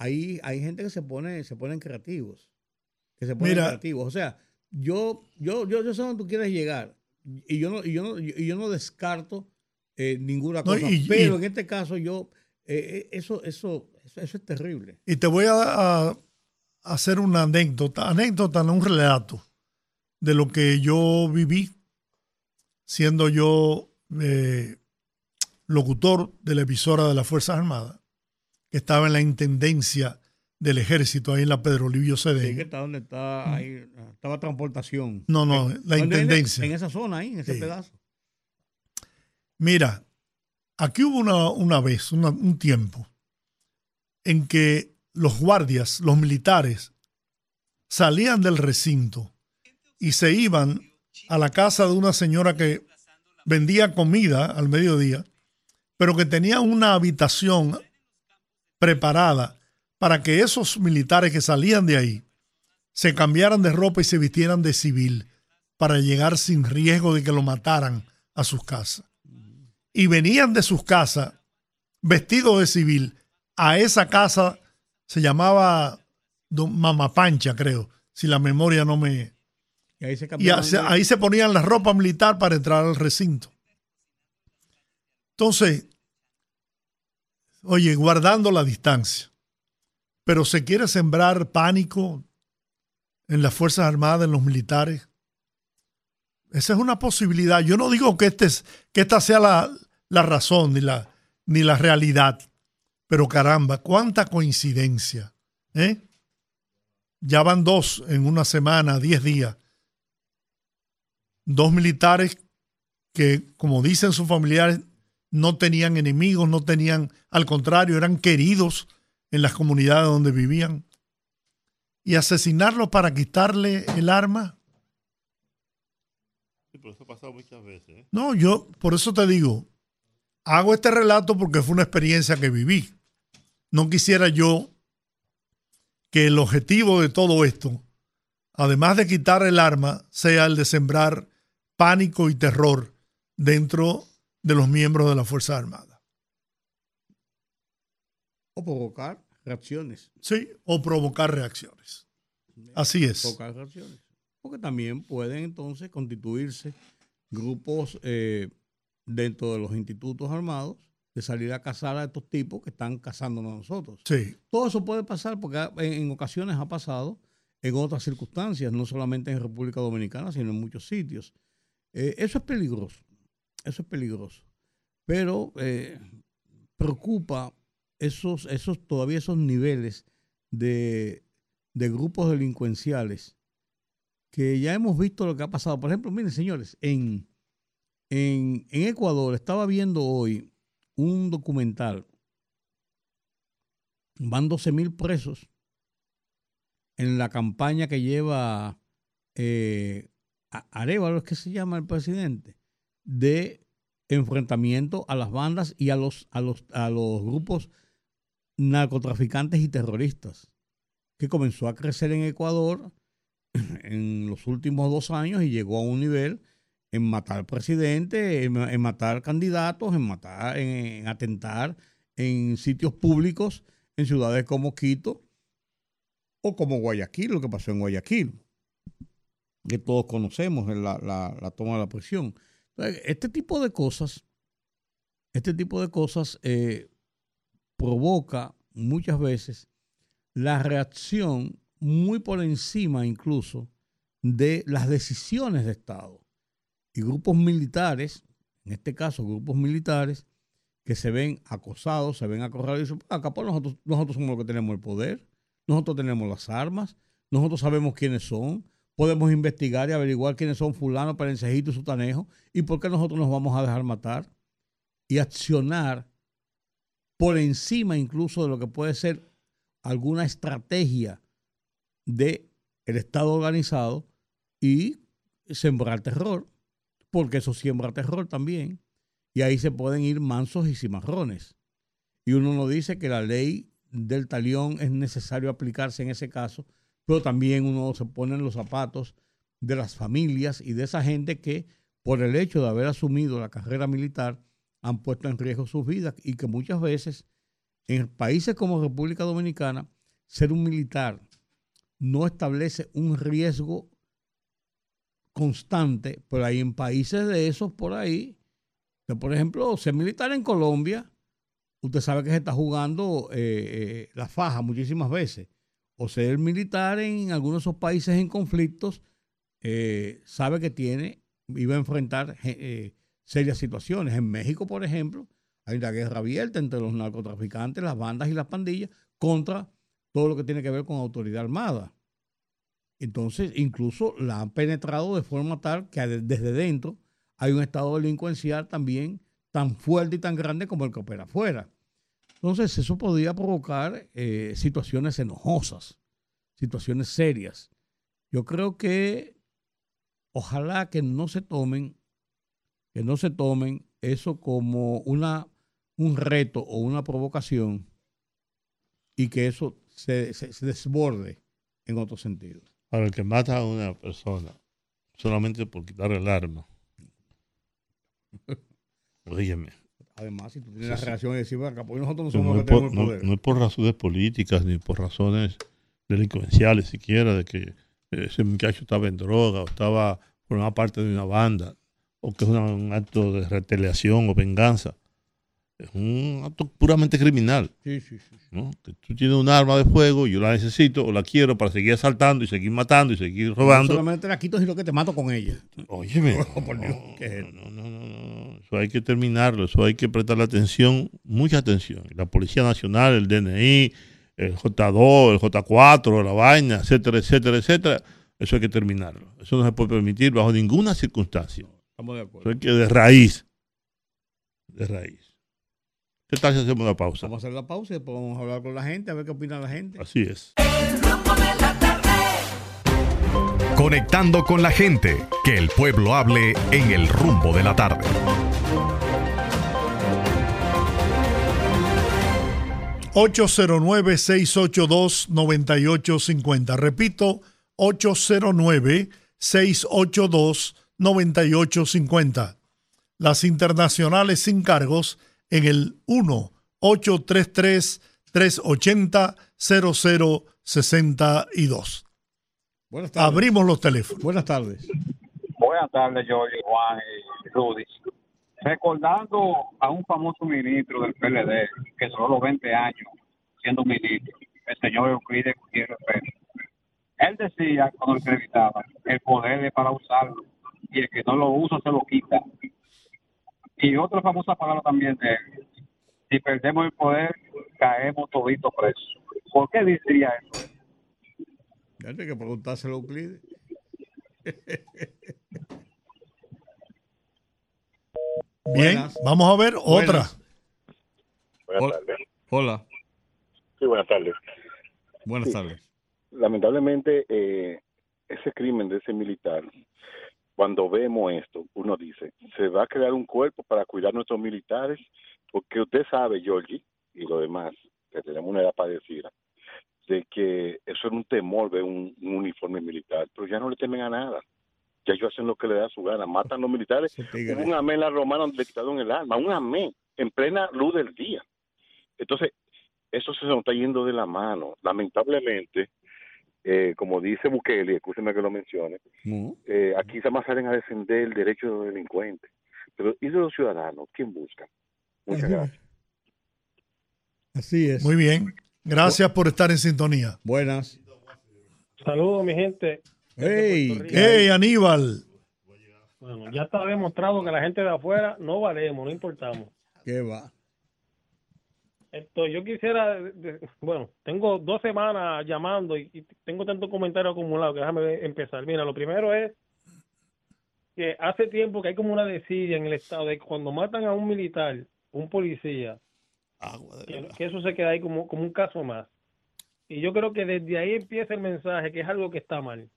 ahí hay gente que se pone, se ponen creativos. Que se ponen Mira. creativos. O sea, yo, yo, yo, yo sé dónde tú quieres llegar. Y yo no, y yo no, y yo no descarto eh, ninguna No, cosa. y- pero y- en este caso, yo, eh, eh, eso, eso, eso, eso es terrible. Y te voy a, a hacer una anécdota, anécdota, no un relato de lo que yo viví siendo yo eh, locutor de la emisora de las Fuerzas Armadas, que estaba en la intendencia del ejército ahí en la Pedro Livio Sí, que Cedeño. está donde está ahí, estaba transportación. No, no, la intendencia. En esa zona ahí, en ese Sí. pedazo. Mira, aquí hubo una, una vez, una- un tiempo, en que los guardias, los militares, salían del recinto y se iban a la casa de una señora que vendía comida al mediodía, pero que tenía una habitación preparada para que esos militares que salían de ahí se cambiaran de ropa y se vistieran de civil para llegar sin riesgo de que lo mataran a sus casas y venían de sus casas vestidos de civil a esa casa, se llamaba Don Mama Pancha, creo, si la memoria no me... Y ahí se Y ahí se ponían la ropa militar para entrar al recinto. Entonces, oye, guardando la distancia, pero se quiere sembrar pánico en las Fuerzas Armadas, en los militares. Esa es una posibilidad. Yo no digo que, este es- que esta sea la, la razón ni la, ni la realidad, pero caramba, cuánta coincidencia. ¿eh? ya van dos en una semana, diez días. Dos militares que, como dicen sus familiares, no tenían enemigos, no tenían, al contrario, eran queridos en las comunidades donde vivían. Y asesinarlos para quitarle el arma. Sí, pero eso ha pasado muchas veces. ¿eh? No, yo por eso te digo, hago este relato porque fue una experiencia que viví. No quisiera yo que el objetivo de todo esto, además de quitar el arma, sea el de sembrar pánico y terror dentro de los miembros de la Fuerza Armada. O provocar reacciones. Sí, o provocar reacciones. Así es. Provocar reacciones. Porque también pueden entonces constituirse grupos eh, dentro de los institutos armados de salir a cazar a estos tipos que están cazándonos a nosotros. Sí, Todo eso puede pasar porque en ocasiones ha pasado en otras circunstancias, no solamente en República Dominicana, sino en muchos sitios. Eh, eso es peligroso, eso es peligroso. Pero eh, preocupa esos, esos, todavía esos niveles de, de grupos delincuenciales que ya hemos visto lo que ha pasado. Por ejemplo, miren señores, en, en, en Ecuador estaba viendo hoy un documental van 12 mil presos en la campaña que lleva eh, Arevalo, es que se llama el presidente, de enfrentamiento a las bandas y a los, a los, a los grupos narcotraficantes y terroristas, que comenzó a crecer en Ecuador en los últimos dos años y llegó a un nivel en matar presidente, en, en matar candidatos, en matar, en, en atentar en sitios públicos en ciudades como Quito o como Guayaquil, lo que pasó en Guayaquil, que todos conocemos la, la- la toma de la prisión. Este tipo de cosas, este tipo de cosas eh, provoca muchas veces la reacción muy por encima incluso de las decisiones de Estado. Y grupos militares, en este caso grupos militares, que se ven acosados, se ven acorralados y dicen, acá pues nosotros, nosotros somos los que tenemos el poder, nosotros tenemos las armas, nosotros sabemos quiénes son, podemos investigar y averiguar quiénes son fulano, perencejito y sutanejo, y por qué nosotros nos vamos a dejar matar y accionar por encima incluso de lo que puede ser alguna estrategia de el Estado organizado y sembrar terror, porque eso siembra terror también. Y ahí se pueden ir mansos y cimarrones. Y uno no dice que la ley del talión es necesario aplicarse en ese caso, pero también uno se pone en los zapatos de las familias y de esa gente que por el hecho de haber asumido la carrera militar han puesto en riesgo sus vidas y que muchas veces en países como República Dominicana ser un militar no establece un riesgo constante, pero hay en países de esos por ahí, que por ejemplo, ser militar en Colombia, usted sabe que se está jugando eh, eh, la faja muchísimas veces. O ser militar en algunos de esos países en conflictos, eh, sabe que tiene, iba a enfrentar eh, serias situaciones. En México, por ejemplo, hay una guerra abierta entre los narcotraficantes, las bandas y las pandillas contra todo lo que tiene que ver con autoridad armada. Entonces, incluso la han penetrado de forma tal que de- desde dentro hay un estado delincuencial también tan fuerte y tan grande como el que opera afuera. Entonces, eso podría provocar eh, situaciones enojosas, situaciones serias. Yo creo que ojalá que no se tomen, que no se tomen eso como una, un reto o una provocación y que eso se, se- se desborde en otro sentido. Para el que mata a una persona solamente por quitar el arma. Óyeme, Además, si tú tienes la Sí, sí. reacción de decir, "Bueno, acá, pues nosotros no no, somos los que tenemos el no- poder. no es por razones políticas ni por razones delincuenciales siquiera, de que ese muchacho estaba en droga o estaba formaba parte de una banda o que es un acto de retaliación o venganza. Es un acto puramente criminal. Sí, sí, sí. ¿no? Que tú tienes un arma de fuego, yo la necesito o la quiero para seguir asaltando y seguir matando y seguir No robando. solamente la quito, sino que te mato con ella. Óyeme, Oh, por Dios, no, ¿qué es esto? no, no, no, no, eso hay que terminarlo, eso hay que prestarle atención, mucha atención. La Policía Nacional, el DNI, el J2, el J4, la vaina, etcétera, etcétera, etcétera, eso hay que terminarlo. Eso no se puede permitir bajo ninguna circunstancia. Estamos de Eso acuerdo. hay que de raíz. De raíz. ¿Qué tal si hacemos una pausa? Vamos a hacer la pausa y después vamos a hablar con la gente, a ver qué opina la gente. Así es. Conectando con la gente, que el pueblo hable en el rumbo de la tarde. ...809-682-9850. Repito, 809-682-9850. Las internacionales sin cargos en el 1-833-380-0062. Buenas tardes. Abrimos los teléfonos. Buenas tardes. Buenas tardes, Jorge, Juan y Rudy. Recordando a un famoso ministro del PLD que duró los 20 años siendo ministro, el señor Euclides Gutiérrez Pérez. Él decía, cuando entrevistaba, el poder es para usarlo y el que no lo usa se lo quita. Y otra famosa palabra también de él, si perdemos el poder, caemos toditos presos. ¿Por qué decía eso? Ya hay que preguntárselo a Euclides. Bien, Buenas. vamos a ver otra. Buenas. Tardes. Hola. Sí, buenas tardes. Buenas Sí. tardes. Lamentablemente, eh, ese crimen de ese militar, cuando vemos esto, uno dice, se va a crear un cuerpo para cuidar a nuestros militares, porque usted sabe, Georgie, y lo demás, que tenemos una edad parecida, de que eso era un temor ver un, un uniforme militar, pero ya no le temen a nada. Ya ellos hacen lo que le da su gana, matan a los militares. Hubo un amén en la romana donde le quitaron el arma, un amén, en plena luz del día. Entonces, eso se nos está yendo de la mano. Lamentablemente, eh, como dice Bukele, escúcheme que lo mencione, eh, aquí se más salen a defender el derecho de los delincuentes. Pero, ¿y de los ciudadanos? ¿Quién busca? Muchas gracias. Así es. Muy bien. Gracias por estar en sintonía. Buenas. Saludos, mi gente. Rico. Hey, Aníbal. Bueno, ya está demostrado que la gente de afuera no valemos, no importamos. ¿qué va? Esto, yo quisiera, de- de- bueno, tengo dos semanas llamando y, y tengo tantos comentarios acumulados que déjame empezar. Mira, lo primero es que hace tiempo que hay como una desidia en el Estado de que cuando matan a un militar, un policía, Agua de que, que eso se queda ahí como, como un caso más. Y yo creo que desde ahí empieza el mensaje que es algo que está mal.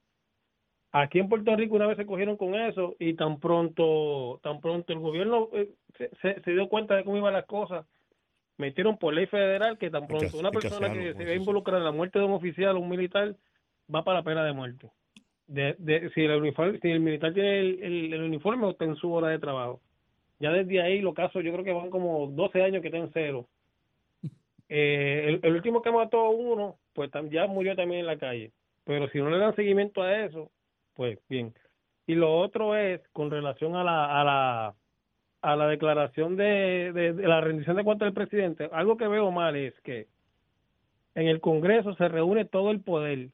Aquí en Puerto Rico una vez se cogieron con eso y tan pronto, tan pronto el gobierno eh, se, se- se dio cuenta de cómo iban las cosas, metieron por ley federal que tan pronto una persona que se ve involucrada en la muerte de un oficial o un militar va para la pena de muerte. De, de- si, el uniforme, si el militar tiene el, el- el uniforme o está en su hora de trabajo. Ya desde ahí los casos yo creo que van como 12 años que están en cero. Eh, el, el último que mató a uno, pues tam- ya murió también en la calle. Pero si no le dan seguimiento a eso, pues bien. Y lo otro es con relación a la, a la, a la declaración de, de- la rendición de cuentas del presidente. Algo que veo mal es que en el Congreso se reúne todo el poder.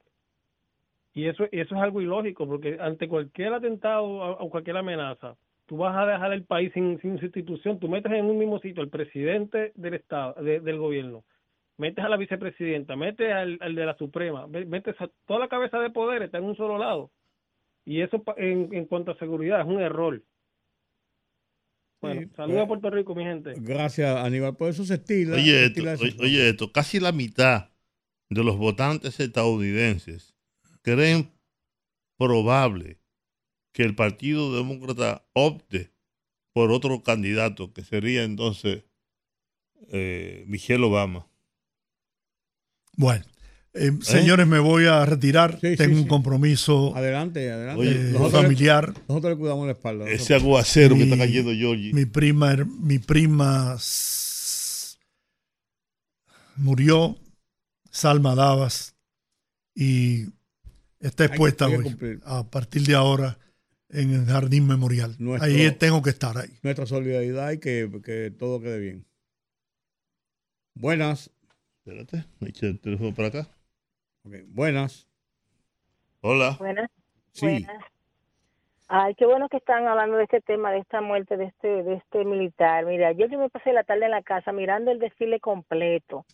Y eso, eso es algo ilógico, porque ante cualquier atentado o cualquier amenaza, tú vas a dejar el país sin, sin sustitución. Tú metes en un mismo sitio al presidente del Estado, de- del gobierno, metes a la vicepresidenta, metes al, al de la Suprema, metes a toda la cabeza de poder, está en un solo lado. Y eso pa- en, en cuanto a seguridad es un error. Bueno, Sí, saludos pues, a Puerto Rico, mi gente. Gracias, Aníbal. Por eso se estila. Oye esto, estila oye esto, casi la mitad de los votantes estadounidenses creen probable que el Partido Demócrata opte por otro candidato, que sería entonces eh, Michelle Obama. Bueno, eh, señores, me voy a retirar. Sí, sí, Tengo un sí. compromiso Adelante, adelante. Oye, eh, nosotros, le, familiar. nosotros le cuidamos la espalda. Ese aguacero que Mi- está cayendo, Georgie. Mi prima, mi prima murió, Salma Davas, y está que- expuesta hay que hoy, a partir de ahora en el Jardín Memorial. Nuestro- Ahí tengo que estar ahí. Nuestra solidaridad y que, que todo quede bien. Buenas. Espérate, me eché el teléfono para acá. Buenas. Hola. Buenas, Sí. buenas. Ay, qué bueno que están hablando de este tema, de esta muerte de este de este militar. Mira, yo, yo me pasé la tarde en la casa mirando el desfile completo.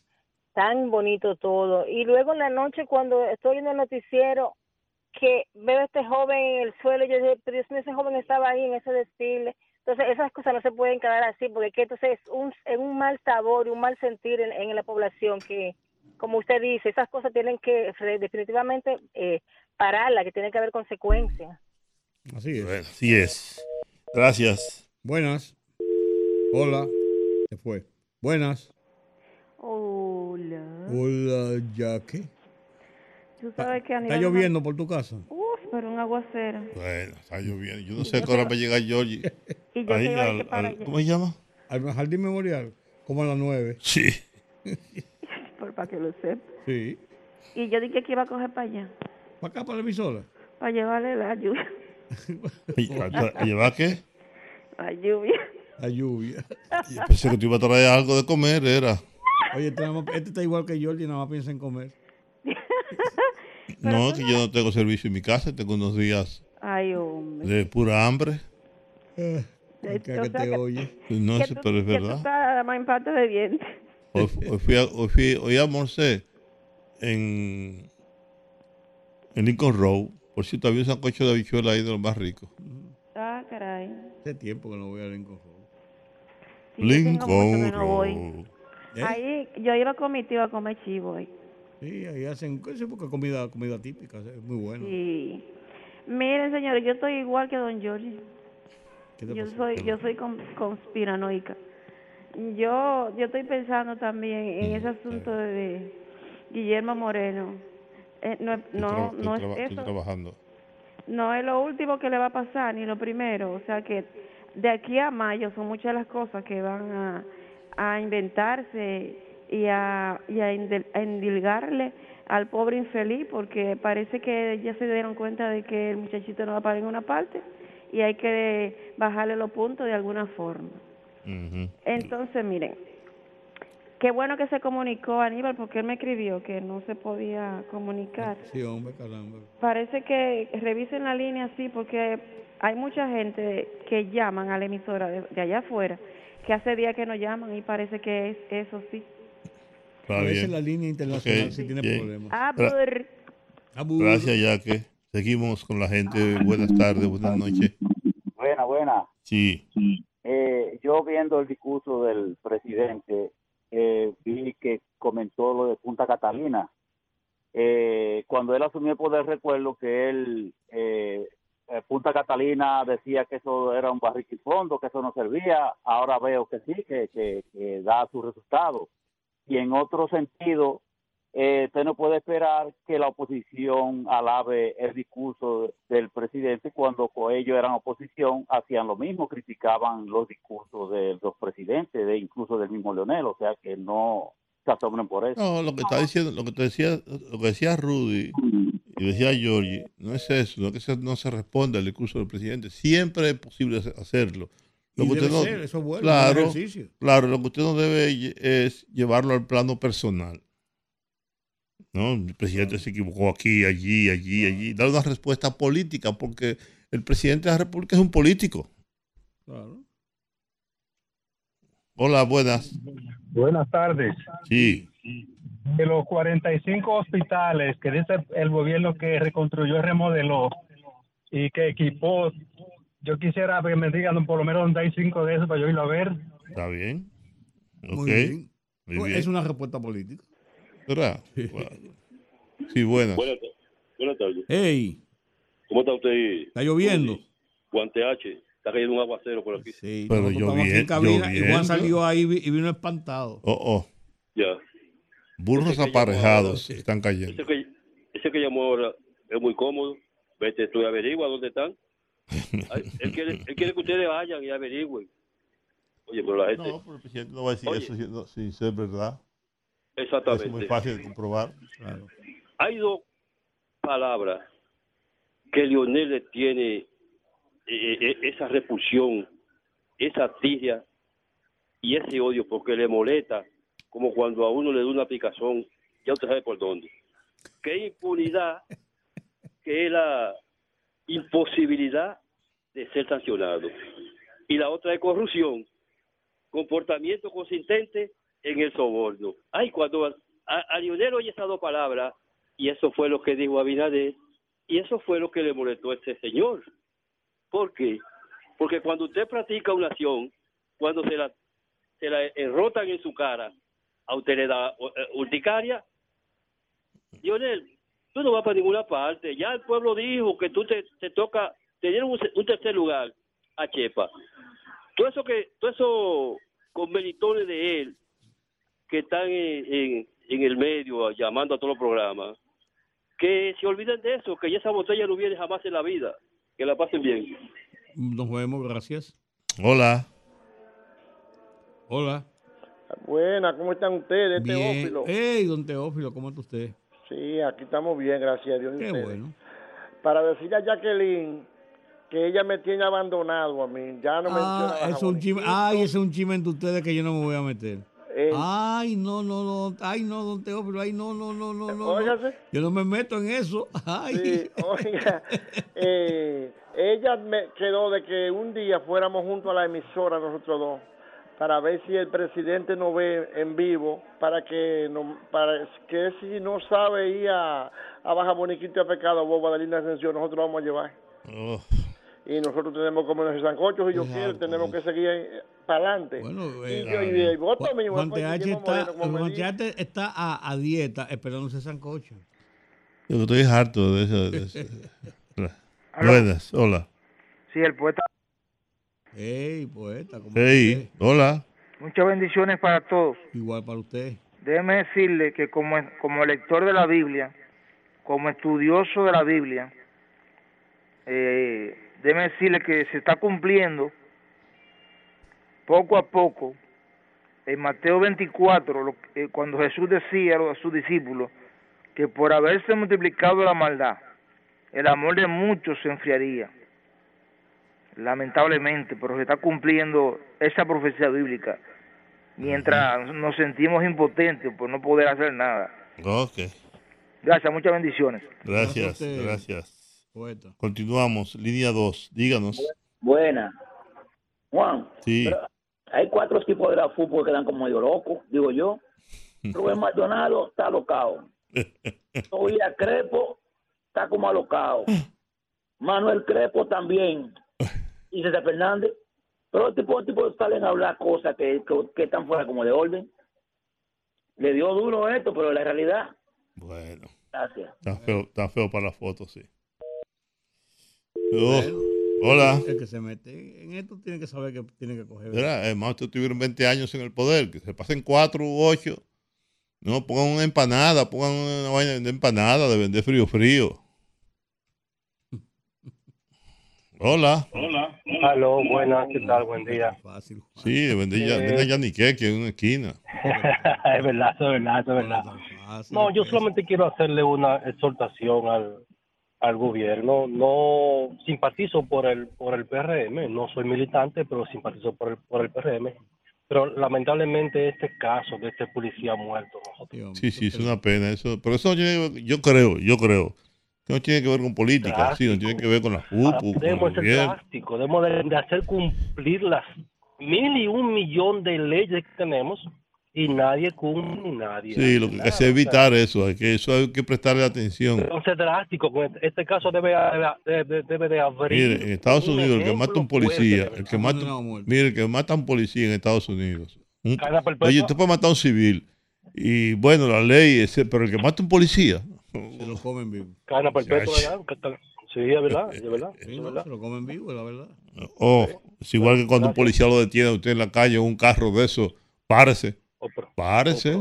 tan bonito todo. Y luego en la noche cuando estoy viendo el noticiero, que veo a este joven en el suelo, yo dije, pero Dios mío, ese joven estaba ahí en ese desfile. Entonces esas cosas no se pueden quedar así, porque que entonces es un, es un mal sabor y un mal sentir en, en la población que, como usted dice, esas cosas tienen que definitivamente eh, pararla, que tiene que haber consecuencias. Así es. Bueno, así es. Gracias. Buenas. Hola. Se fue. Buenas. Hola. Hola, Jackie. Tú sabes que a ¿Está lloviendo por tu casa? Uf, pero un aguacero. Bueno, está lloviendo. Yo no sé qué hora va a llegar Georgie. Y yo Ahí al- al-. ¿Cómo se llama? Al jardín memorial, como a las nueve. Sí. Por, para que lo sepa. Sí. Y yo dije que iba a coger para allá. ¿Para acá, para la emisora? Para llevarle la lluvia. ¿A llevar qué? La lluvia. La lluvia. Yo pensé que tú ibas a traer algo de comer, era. Oye, este, este está igual que Jordi, nada más piensa en comer. No, que yo no tengo servicio en mi casa, tengo unos días Ay, hombre. de pura hambre. Eh, que te que- oye. No sé, pero es que tú verdad. estás más en parte de dientes. Hoy, hoy fui, a, hoy, fui, hoy almorcé en, en Lincoln Road. Por cierto, había un sancocho de habichuela ahí de los más ricos. Ah, caray. Hace tiempo que no voy a Lincoln Road. Sí, Lincoln que no voy. Road. ¿Eh? Ahí, yo iba con mi tío a comer chivo ahí. Sí, ahí hacen porque comida, comida típica, es muy bueno. Sí. Miren, señores, yo estoy igual que don Giorgi. ¿Qué te Yo soy, yo soy con- conspiranoica. Yo, yo estoy pensando también en ese asunto de Guillermo Moreno. Eh, no, es- Estoy no, no es eso. trabajando. No es lo último que le va a pasar, ni lo primero. O sea que de aquí a mayo son muchas las cosas que van a, a inventarse y a, y a endilgarle al pobre infeliz, porque parece que ya se dieron cuenta de que el muchachito no va a parar en una parte y hay que bajarle los puntos de alguna forma. Entonces, miren, qué bueno que se comunicó Aníbal, porque él me escribió que no se podía comunicar. Sí, hombre, caramba. Parece que revisen la línea sí, porque hay mucha gente que llaman a la emisora de, de allá afuera, que hace días que no llaman y parece que es eso sí. Está la línea internacional sí tiene bien. problemas. Ah, Gra- por- Abur. Gracias, Yaque. Seguimos con la gente. Buenas tardes, buenas noches. Buena, buena. Sí. Eh, yo viendo el discurso del presidente, eh, vi que comentó lo de Punta Catalina. Eh, cuando él asumió el poder, recuerdo que él, eh, eh, Punta Catalina decía que eso era un barriquifondo, que eso no servía. Ahora veo que sí, que, que, que da su resultado. Y en otro sentido, eh, usted no puede esperar que la oposición alabe el discurso del presidente cuando con ellos eran oposición, hacían lo mismo, criticaban los discursos de los presidentes, de incluso del mismo Leonel, o sea que no se asombren por eso. No, lo que está diciendo, lo que te decía, lo que decía Rudy y decía Giorgi, no es eso, no que se- no se responde al discurso del presidente. Siempre es posible hacer- hacerlo. Lo que usted debe no- ser, eso es bueno, claro, ejercicio. claro, lo que usted no debe es llevarlo al plano personal. ¿No? El presidente se equivocó aquí, allí, allí, allí. Dar una respuesta política, porque el presidente de la República es un político. Claro. Hola, buenas. Buenas tardes. Sí. De los 45 hospitales que dice el gobierno que reconstruyó y remodeló y que equipó, yo quisiera que me digan por lo menos dónde hay cinco de esos para yo irlo a ver. ¿Está bien? Muy Ok. bien. Muy Pues bien. Es una respuesta política. ¿Verdad? Bueno. Sí, buenas. Buenas, buenas tardes. Hey, ¿Cómo está usted? ahí? está lloviendo. Guante H. Está cayendo un aguacero por aquí. Sí, Pero en cabina y Juan salió ahí y vino espantado. Oh, oh. Ya. Burros aparejados están cayendo. Ese que, ese que llamó ahora es muy cómodo. Vete tú y averigua dónde están. Ay, él, quiere, él quiere que ustedes vayan y averigüen. Oye, pero la gente... No, pero el presidente no va a decir Oye. eso si- no, sin ser verdad. Exactamente. Es muy fácil de comprobar. Hay dos palabras que Lionel le tiene eh, eh, esa repulsión, esa tiria y ese odio porque le molesta como cuando a uno le da una picazón, ya usted sabe por dónde. Que es impunidad, que es la imposibilidad de ser sancionado. Y la otra es corrupción, comportamiento consistente en el soborno. Ay, cuando a, a Lionel oye esas dos palabras y eso fue lo que dijo Abinader y eso fue lo que le molestó a ese señor. ¿Por qué? Porque cuando usted practica una acción, cuando se la, se la enrotan en su cara, a usted le da eh, urticaria. Lionel, tú no vas para ninguna parte. Ya el pueblo dijo que tú te, te toca, te dieron un, tercer lugar a Chepa. Todo eso que, todo eso con de él, que están en, en, en el medio llamando a todos los programas, que se olviden de eso, que ya esa botella no viene jamás en la vida. Que la pasen bien. Nos vemos, gracias. Hola. Hola. Buenas, ¿cómo están ustedes, Bien. Teófilo? Hey, don Teófilo, ¿cómo está usted? Sí, aquí estamos bien, gracias a Dios. Qué ustedes. bueno. Para decirle a Jacqueline que ella me tiene abandonado a mí, ya no Ah, menciona es un chisme. Ay, ese es un chisme entre ustedes que yo no me voy a meter. Eh. Ay, no, no, no. Ay, no, don Teófilo. Ay, no, no, no, no, no. Yo no me meto en eso. Ay. Sí, oiga, eh, ella me quedó de que un día fuéramos juntos a la emisora nosotros dos para ver si el presidente nos ve en vivo para que no, para que si no sabe ir a, a Baja Boniquito a Pecado Boba de Linda Ascensión nosotros vamos a llevar Oh, y nosotros tenemos que comer esos sancochos y yo quiero tenemos que seguir para adelante eh, y, yo, y Juan, está, como Juan a, a dieta esperando ese sancocho. yo estoy harto de eso. de eso. Buenas, hola. Sí, el poeta. Hey, poeta. ¿cómo Hey, hola. Muchas bendiciones para todos. Igual para usted. Déjeme decirle que como, como lector de la Biblia, como estudioso de la Biblia, eh, déjeme decirle que se está cumpliendo poco a poco en Mateo 24, lo que- eh, cuando Jesús decía a los- a sus discípulos que por haberse multiplicado la maldad, el amor de muchos se enfriaría. Lamentablemente, pero se está cumpliendo esa profecía bíblica mientras nos sentimos impotentes por no poder hacer nada. Ok. Gracias, muchas bendiciones. Gracias, gracias. Poeta. Continuamos. Línea 2. Díganos. Buena. Juan, Sí. hay cuatro equipos de la fútbol que dan como medio locos, digo yo. Rubén Maldonado está alocado. Todavía Crepo está como alocado. Manuel Crepo también. Y César Fernández. Pero los tipos, tipos salen a hablar cosas que, que, que están fuera como de orden. Le dio duro esto, pero la realidad. Bueno. Gracias. Está feo, está feo para la foto, sí. Oh, hola. El que se mete en esto tiene que saber que tiene que coger. Mira, además, ustedes tuvieron 20 años en el poder, que se pasen 4 u 8. No, pongan una empanada, pongan una vaina de empanada, de vender frío frío. Hola. Hola. Aló, buenas, ¿qué tal? Buen día. Fácil. Sí, de vender ya, Eh. venden yaniqueque en una esquina. es verdad, es verdad, es verdad. No, yo solamente quiero hacerle una exhortación al, al gobierno. No simpatizo por el por el PRM, no soy militante, pero simpatizo por el por el PRM. Pero lamentablemente este caso de este policía muerto, Sí, sí, es una pena eso. Pero eso yo creo, yo creo, que no tiene que ver con política, sí, no tiene que ver con la FUPU, con debemos el ser drásticos, debemos de, de hacer cumplir las mil y un millón de leyes que tenemos y nadie cumple ni nadie. Sí, lo que hay que hacer es evitar eso, hay que, eso hay que prestarle atención. Debemos ser drásticos. con Este, caso debe, debe, debe de abrir. Mire, en Estados un Unidos, el que mata a un policía, el que mata, mire, el que mata a un policía en Estados Unidos. oye, usted puede matar a un civil. Y bueno, la ley, es, pero el que mata a un policía. Se lo comen vivo. Cadena perpetua. ¿verdad? Sí, es verdad, es verdad. Sí, es verdad. se lo comen vivo, la verdad. Oh, es igual que cuando un policía lo detiene a usted en la calle, un carro de eso, párese. Párese.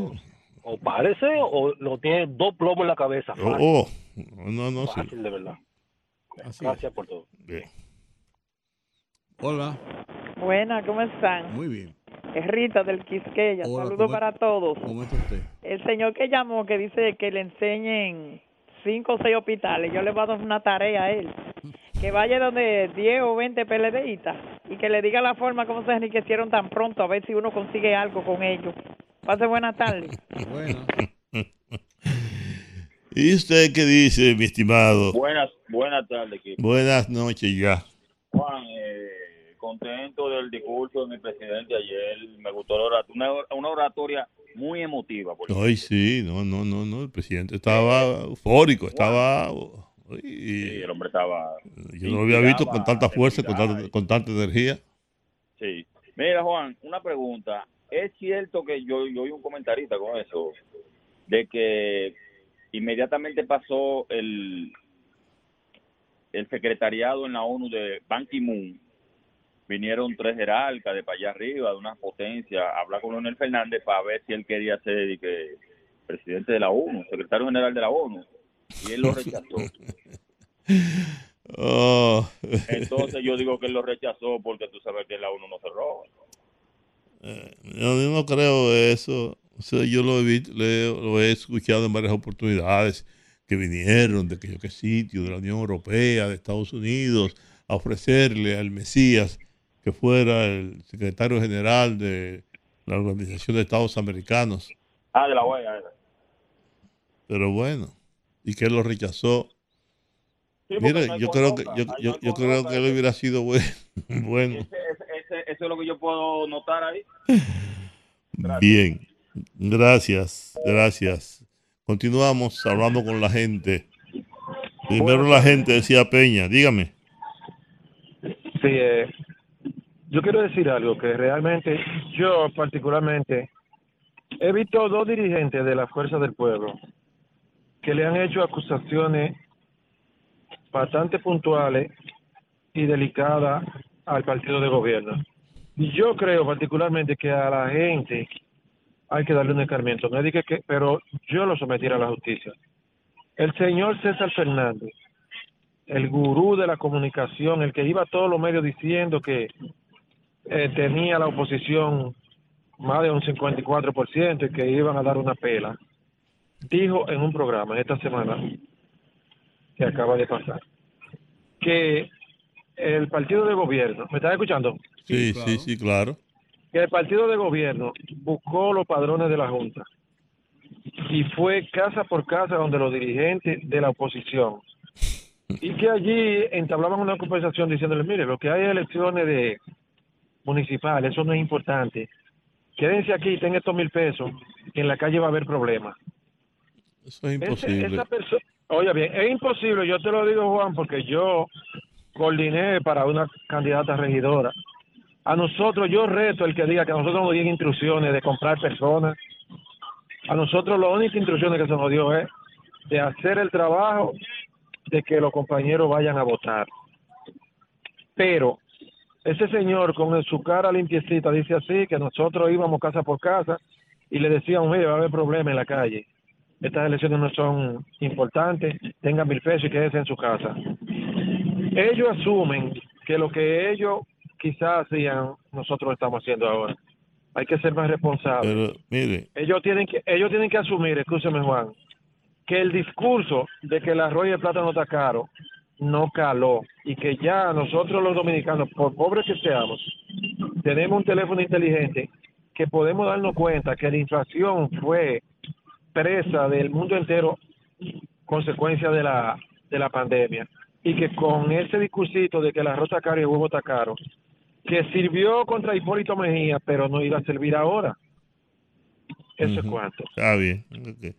O parece o lo tiene dos plomos en la cabeza. Fácil, Oh, oh, no, no, sí. fácil de verdad. Gracias por todo. Bien. Hola. Buena, ¿cómo están? Muy bien. Es Rita del Quisqueya. Hola, Saludos ¿cómo- para todos. ¿Cómo está usted? El señor que llamó que dice que le enseñen cinco o seis hospitales, yo le voy a dar una tarea a él. Que vaya donde 10 o 20 PLDistas y que le diga la forma como se enriquecieron tan pronto, a ver si uno consigue algo con ellos. Pase buena tarde. ¿Y usted qué dice, mi estimado? Buenas, buenas tardes, equipo. Buenas noches ya. Juan, eh, contento del discurso de mi presidente ayer. Me gustó la oratoria, una, una oratoria muy emotiva. por Ay, sí, no, no, no, no. El presidente estaba eufórico, estaba. y- Sí, el hombre estaba. yo no lo había visto con tanta fuerza, con tanta, con tanta energía. Sí. Mira, Juan, una pregunta. ¿Es cierto que yo, yo oí un comentarista con eso? De que inmediatamente pasó el, el secretariado en la ONU de Ban Ki-moon. Vinieron tres jerarcas de para allá arriba, de una potencia, a hablar con Leonel Fernández para ver si él quería ser que, presidente de la ONU, secretario general de la ONU. Y él lo rechazó. Oh. Entonces yo digo que él lo rechazó porque tú sabes que la ONU no se roba. Yo, yo no creo eso. O sea, yo lo he, lo he escuchado en varias oportunidades que vinieron de que yo qué sitio, de la Unión Europea, de Estados Unidos, a ofrecerle al Mesías que fuera el secretario general de la Organización de Estados Americanos. Ah, de la OEA. era. Pero bueno, y que él lo rechazó. Sí, Mira, no yo creo que yo, yo, creo que él hubiera sido bueno. bueno. Eso es lo que yo puedo notar ahí. Bien, gracias, gracias. Continuamos hablando con la gente. Primero la gente decía Peña, dígame. Sí, eh, yo quiero decir algo que realmente yo particularmente he visto dos dirigentes de la Fuerza del Pueblo que le han hecho acusaciones bastante puntuales y delicadas al partido de gobierno. Yo creo particularmente que a la gente hay que darle un escarmiento. No dije que, pero yo lo sometiera a la justicia. El señor César Fernández, el gurú de la comunicación, el que iba a todos los medios diciendo que eh, tenía la oposición más de un 54% y que iban a dar una pela, dijo en un programa esta semana que acaba de pasar que el partido de gobierno, ¿me estás escuchando? Sí, sí, sí, claro. que el partido de gobierno buscó los padrones de la Junta y fue casa por casa donde los dirigentes de la oposición y que allí entablaban una conversación diciéndole, mire, lo que hay es elecciones de municipales, eso no es importante. Quédense aquí, ten estos mil pesos, que en la calle va a haber problemas. Eso es Ese- imposible. esa Oye, bien, es imposible, yo te lo digo, Juan, porque yo coordiné para una candidata regidora. A nosotros, yo reto el que diga que nosotros nos dieron instrucciones de comprar personas. A nosotros, la única instrucciones que se nos dio es de hacer el trabajo de que los compañeros vayan a votar. Pero ese señor con su cara limpiecita dice así, que nosotros íbamos casa por casa y le decíamos, mire, va a haber problema en la calle. Estas elecciones no son importantes, tengan mil pesos y quédense en su casa. Ellos asumen que lo que ellos quizás hacían, nosotros estamos haciendo ahora. Hay que ser más responsables. Pero mire, Ellos tienen que, ellos tienen que asumir, escúcheme Juan, que el discurso de que el arroz y el plátano está caro no caló y que ya nosotros los dominicanos, por pobres que seamos, tenemos un teléfono inteligente que podemos darnos cuenta que la inflación fue presa del mundo entero consecuencia de la de la pandemia y que con ese discursito de que el arroz está caro y el huevo está caro que sirvió contra Hipólito Mejía pero no iba a servir ahora eso es cuanto Está bien. ok.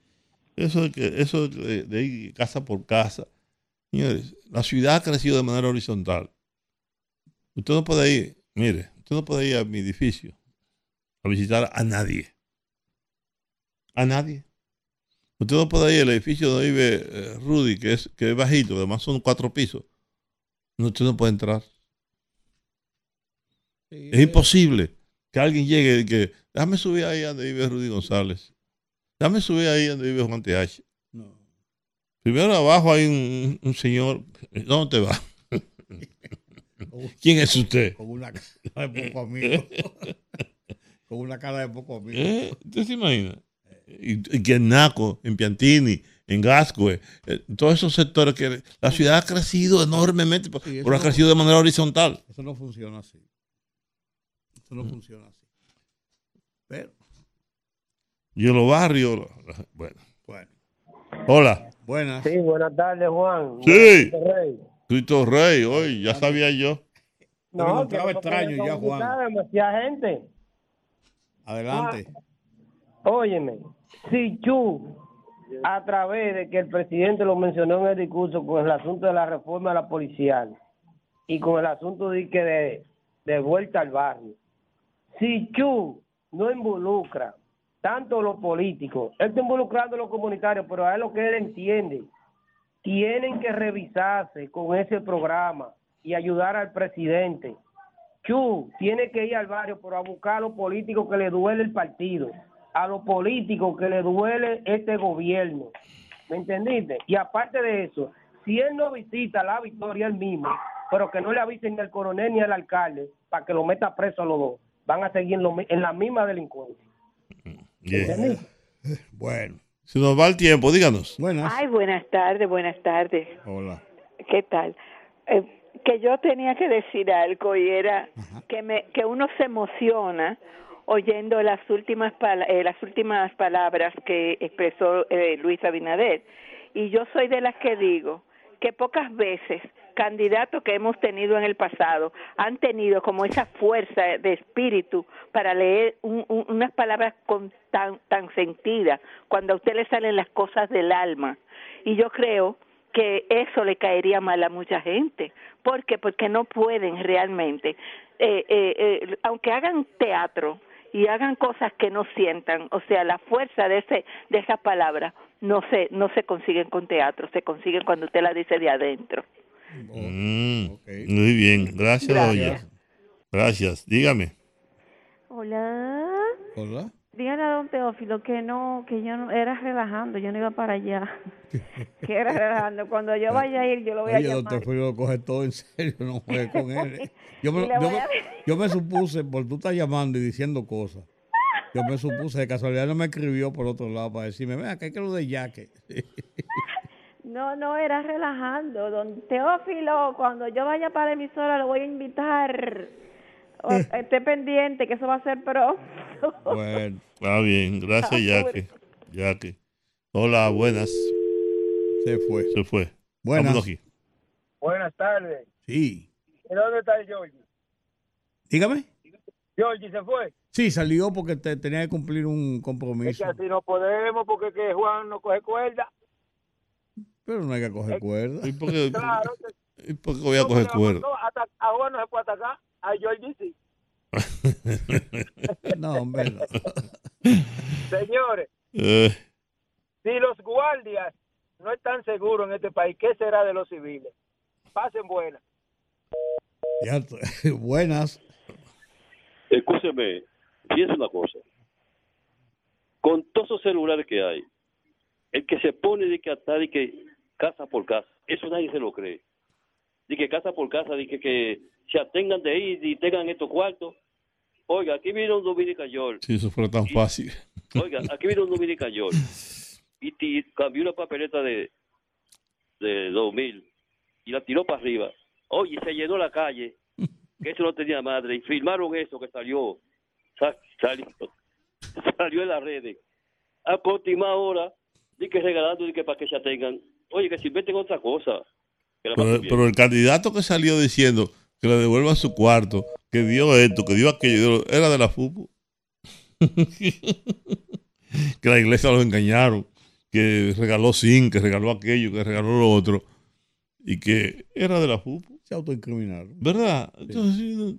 Eso, eso de, de ir casa por casa. Señores, la ciudad ha crecido de manera horizontal. Usted no puede ir, mire, usted no puede ir a mi edificio a visitar a nadie. A nadie. Usted no puede ir al edificio donde vive eh, Rudy, que es, que es bajito, además son cuatro pisos. No, usted no puede entrar. Es imposible que alguien llegue y que, déjame subir ahí donde vive Rudy González. Déjame subir ahí donde vive Juan TH. Primero abajo hay un, un señor. ¿Dónde te va? ¿Quién es usted? Con una cara de poco amigo. Con una cara de poco amigo. ¿Eh? ¿Usted se imagina? Y, y que en Naco, en Piantini, en Gascue, eh, todos esos sectores que la ciudad ha crecido enormemente, Sí, pero ha no- crecido de manera horizontal. Eso no funciona así. Eso no funciona así. Pero, Y en los barrios, bueno. bueno. Hola. Buenas. Sí, buenas tardes, Juan. Sí. Tardes, Rey. Cristo Rey, hoy ya sabía yo. No, encontraba que no extraño ya, Juan. demasiada gente. Adelante. Óyeme, si tú, a través de que el presidente lo mencionó en el discurso con el asunto de la reforma de la policial y con el asunto de que de, de vuelta al barrio, si tú no involucra tanto los políticos, él está involucrando a los comunitarios, pero a él lo que él entiende, tienen que revisarse con ese programa y ayudar al presidente. Chu tiene que ir al barrio, pero a buscar a los políticos que le duele el partido, a los políticos que le duele este gobierno. ¿Me entendiste? Y aparte de eso, si él no visita la victoria él mismo, pero que no le avisen ni al coronel ni al alcalde para que lo meta preso a los dos, van a seguir en, lo en la misma delincuencia. Bien. Bueno. Se nos va el tiempo, díganos. Buenas. Ay, buenas tardes, buenas tardes. Hola. ¿Qué tal? Eh, que yo tenía que decir algo y era que me que uno se emociona oyendo las últimas pala- eh, las últimas palabras que expresó eh, Luis Abinader y yo soy de las que digo que pocas veces candidatos que hemos tenido en el pasado han tenido como esa fuerza de espíritu para leer un- un- unas palabras con tan tan sentidas cuando a usted le salen las cosas del alma y yo creo que eso le caería mal a mucha gente. ¿Por qué? Porque no pueden realmente, eh, eh, eh, aunque hagan teatro y hagan cosas que no sientan, o sea, la fuerza de ese de esa palabra no se no se consiguen con teatro, se consiguen cuando usted la dice de adentro. Mm, Muy bien, gracias, Gracias. doña. Gracias, dígame. Hola. Hola. Dígale a don Teófilo que no, que yo no, era relajando, yo no iba para allá. que era relajando. Cuando yo vaya a ir, yo lo voy a Oye, llamar. doctor Frío lo coge todo en serio, no juegue con él. Yo me, yo me supuse, por tú estás llamando y diciendo cosas, yo me supuse, de casualidad no me escribió por otro lado para decirme, vea, que hay que lo de yaque. No, no, era relajando. Don Teófilo, cuando yo vaya para la emisora, lo voy a invitar. O- esté pendiente, que eso va a ser pronto. Bueno. Está bien, gracias, Ah, Yaque. Yaque. Hola, buenas. Se fue. Se fue. Buenas. Aquí. Buenas tardes. Sí. ¿Y dónde está el Georgie? Dígame. Georgie se fue. Sí, salió porque te- tenía que cumplir un Es compromiso. que así no podemos porque que Juan no coge cuerda. Pero no hay que coger cuerda. ¿Y por qué, Claro. y por qué voy a coger cuerda? No, hasta- a Juan no se puede atacar. A Georgie sí. No, hombre, no. Señores, Eh, si los guardias no están seguros en este país, ¿qué será de los civiles? Pasen buenas. Ya buenas. Escúcheme, piensa una cosa. Con todos esos celulares que hay, el que se pone de que atar y que casa por casa, eso nadie se lo cree. Que casa por casa, de que, se atengan de ahí y tengan estos cuartos. Oiga, aquí vino un Dominican York. si eso fuera tan fácil. Oiga, aquí vino un Dominican York. Y cambió una papeleta de, de 2000 y la tiró para arriba. Oye, se llenó la calle, que eso no tenía madre. Y filmaron eso que salió. Sa- salió, salió en las redes. A continuar ahora, di que regalando, di que para que se atengan. Oye, que se inventen otra cosa. Pero, el candidato que salió diciendo que le devuelva su cuarto, que dio esto, que dio aquello, era de la FUPU. que la iglesia los engañaron, que regaló sin, que regaló aquello, que regaló lo otro, y que era de la FUPU. Se autoincriminaron. ¿Verdad? Entonces,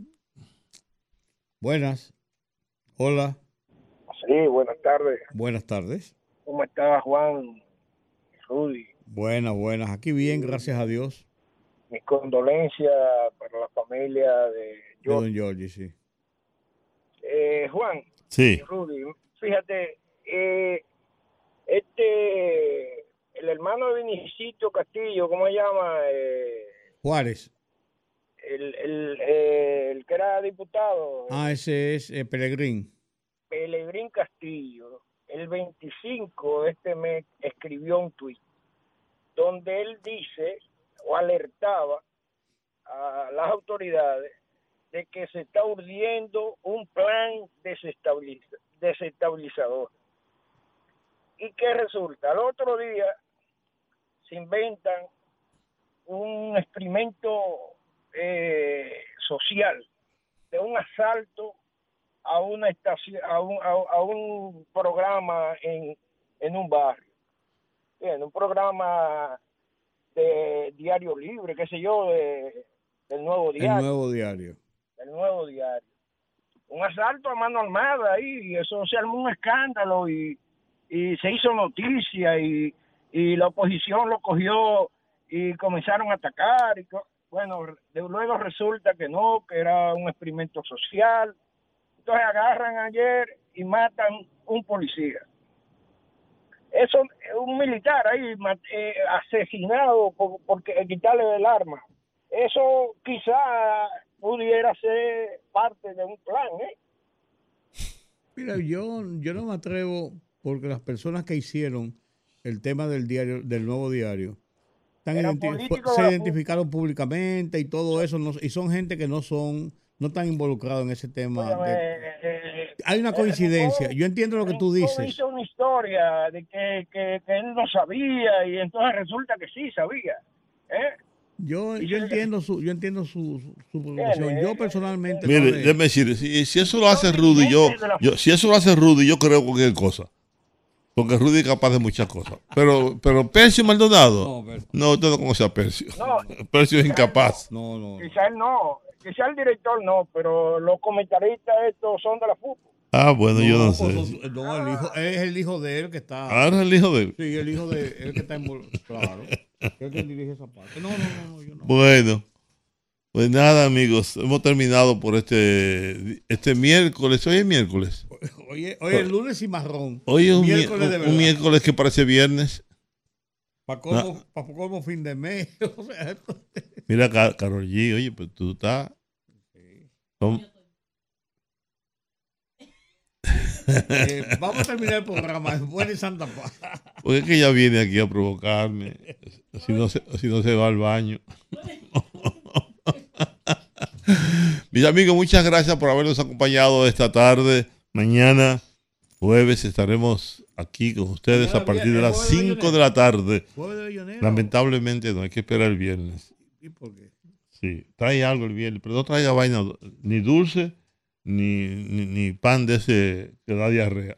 Buenas. Hola. Sí, buenas tardes. Buenas tardes. ¿Cómo está Juan? Rudy, Buenas, buenas. Aquí bien, gracias a Dios. mis condolencias para la familia de De George. don Giorgi, sí. Eh, Juan, Sí. Rudy, fíjate, eh, este, el hermano de Vinicito Castillo, ¿cómo se llama? Eh, Juárez. el, el, eh, el que era diputado, Ah, ese es eh, Pelegrín. Pelegrín Castillo, el 25 de este mes escribió un tuit donde él dice o alertaba a las autoridades de que se está urdiendo un plan desestabiliza- desestabilizador. ¿Y qué resulta? Al otro día se inventan un experimento eh, social de un asalto a una estación, a un, a un programa en, en un barrio. Bien, un programa de diario libre, qué sé yo, de, del nuevo El diario. nuevo diario. El nuevo diario. Un asalto a mano armada ahí, y eso se armó un escándalo y, y se hizo noticia y, y la oposición lo cogió y comenzaron a atacar. Y, bueno, de- luego resulta que no, que era un experimento social. Entonces agarran ayer y matan un policía. Eso, un militar ahí eh, asesinado por, porque quitarle el arma. Eso quizá pudiera ser parte de un plan, ¿eh? Mira, yo, yo no me atrevo porque las personas que hicieron el tema del diario, del nuevo diario, están se identificaron públicamente y todo eso, no- y son gente que no son, no están involucrados en ese tema. de- Eh, eh, hay una eh, coincidencia. Yo entiendo lo que tú dices. hizo una historia de que, que, que él no sabía y entonces resulta que sí sabía. ¿eh? Yo, yo entiendo su, yo entiendo su, su, su eh, Yo personalmente. no Mire, le- déjeme decir, si, si eso lo hace Rudy, yo, yo, si eso lo hace Rudy, yo creo cualquier cosa. Porque Rudy es capaz de muchas cosas. Pero, pero Percio Maldonado, no, usted no conoce a Percio. No. Percio es incapaz. No, no. Quizá él no, quizá el director no, pero los comentaristas estos son de la fútbol. Ah, bueno, yo no pues, sé. no, el hijo, es el hijo de él que está. Ahora es el hijo de él. Sí, el hijo de él que está involucrado. Claro. Es el que dirige esa parte. No, no, no, no, yo no. Bueno, pues nada, amigos, hemos terminado por este este miércoles. Hoy es miércoles. Oye, oye, el lunes y marrón. Hoy es un, mi- miércoles de un- verdad. un miércoles que parece viernes. Para colmo, pa' colmo fin de mes. O sea, esto- Mira, Ca- Carol G, oye, pues tú estás. ¿Cómo? Eh, vamos a terminar el programa. Buena y Santa Paz. Porque es que ella viene aquí a provocarme. Si no se, si no se va al baño. Mis amigos, muchas gracias por habernos acompañado esta tarde. Mañana, jueves, estaremos aquí con ustedes a partir de las 5 de la tarde. Lamentablemente no hay que esperar el viernes. ¿Y por qué? Sí, trae algo el viernes, pero no traiga vaina ni dulce ni, ni, ni pan de ese que da diarrea.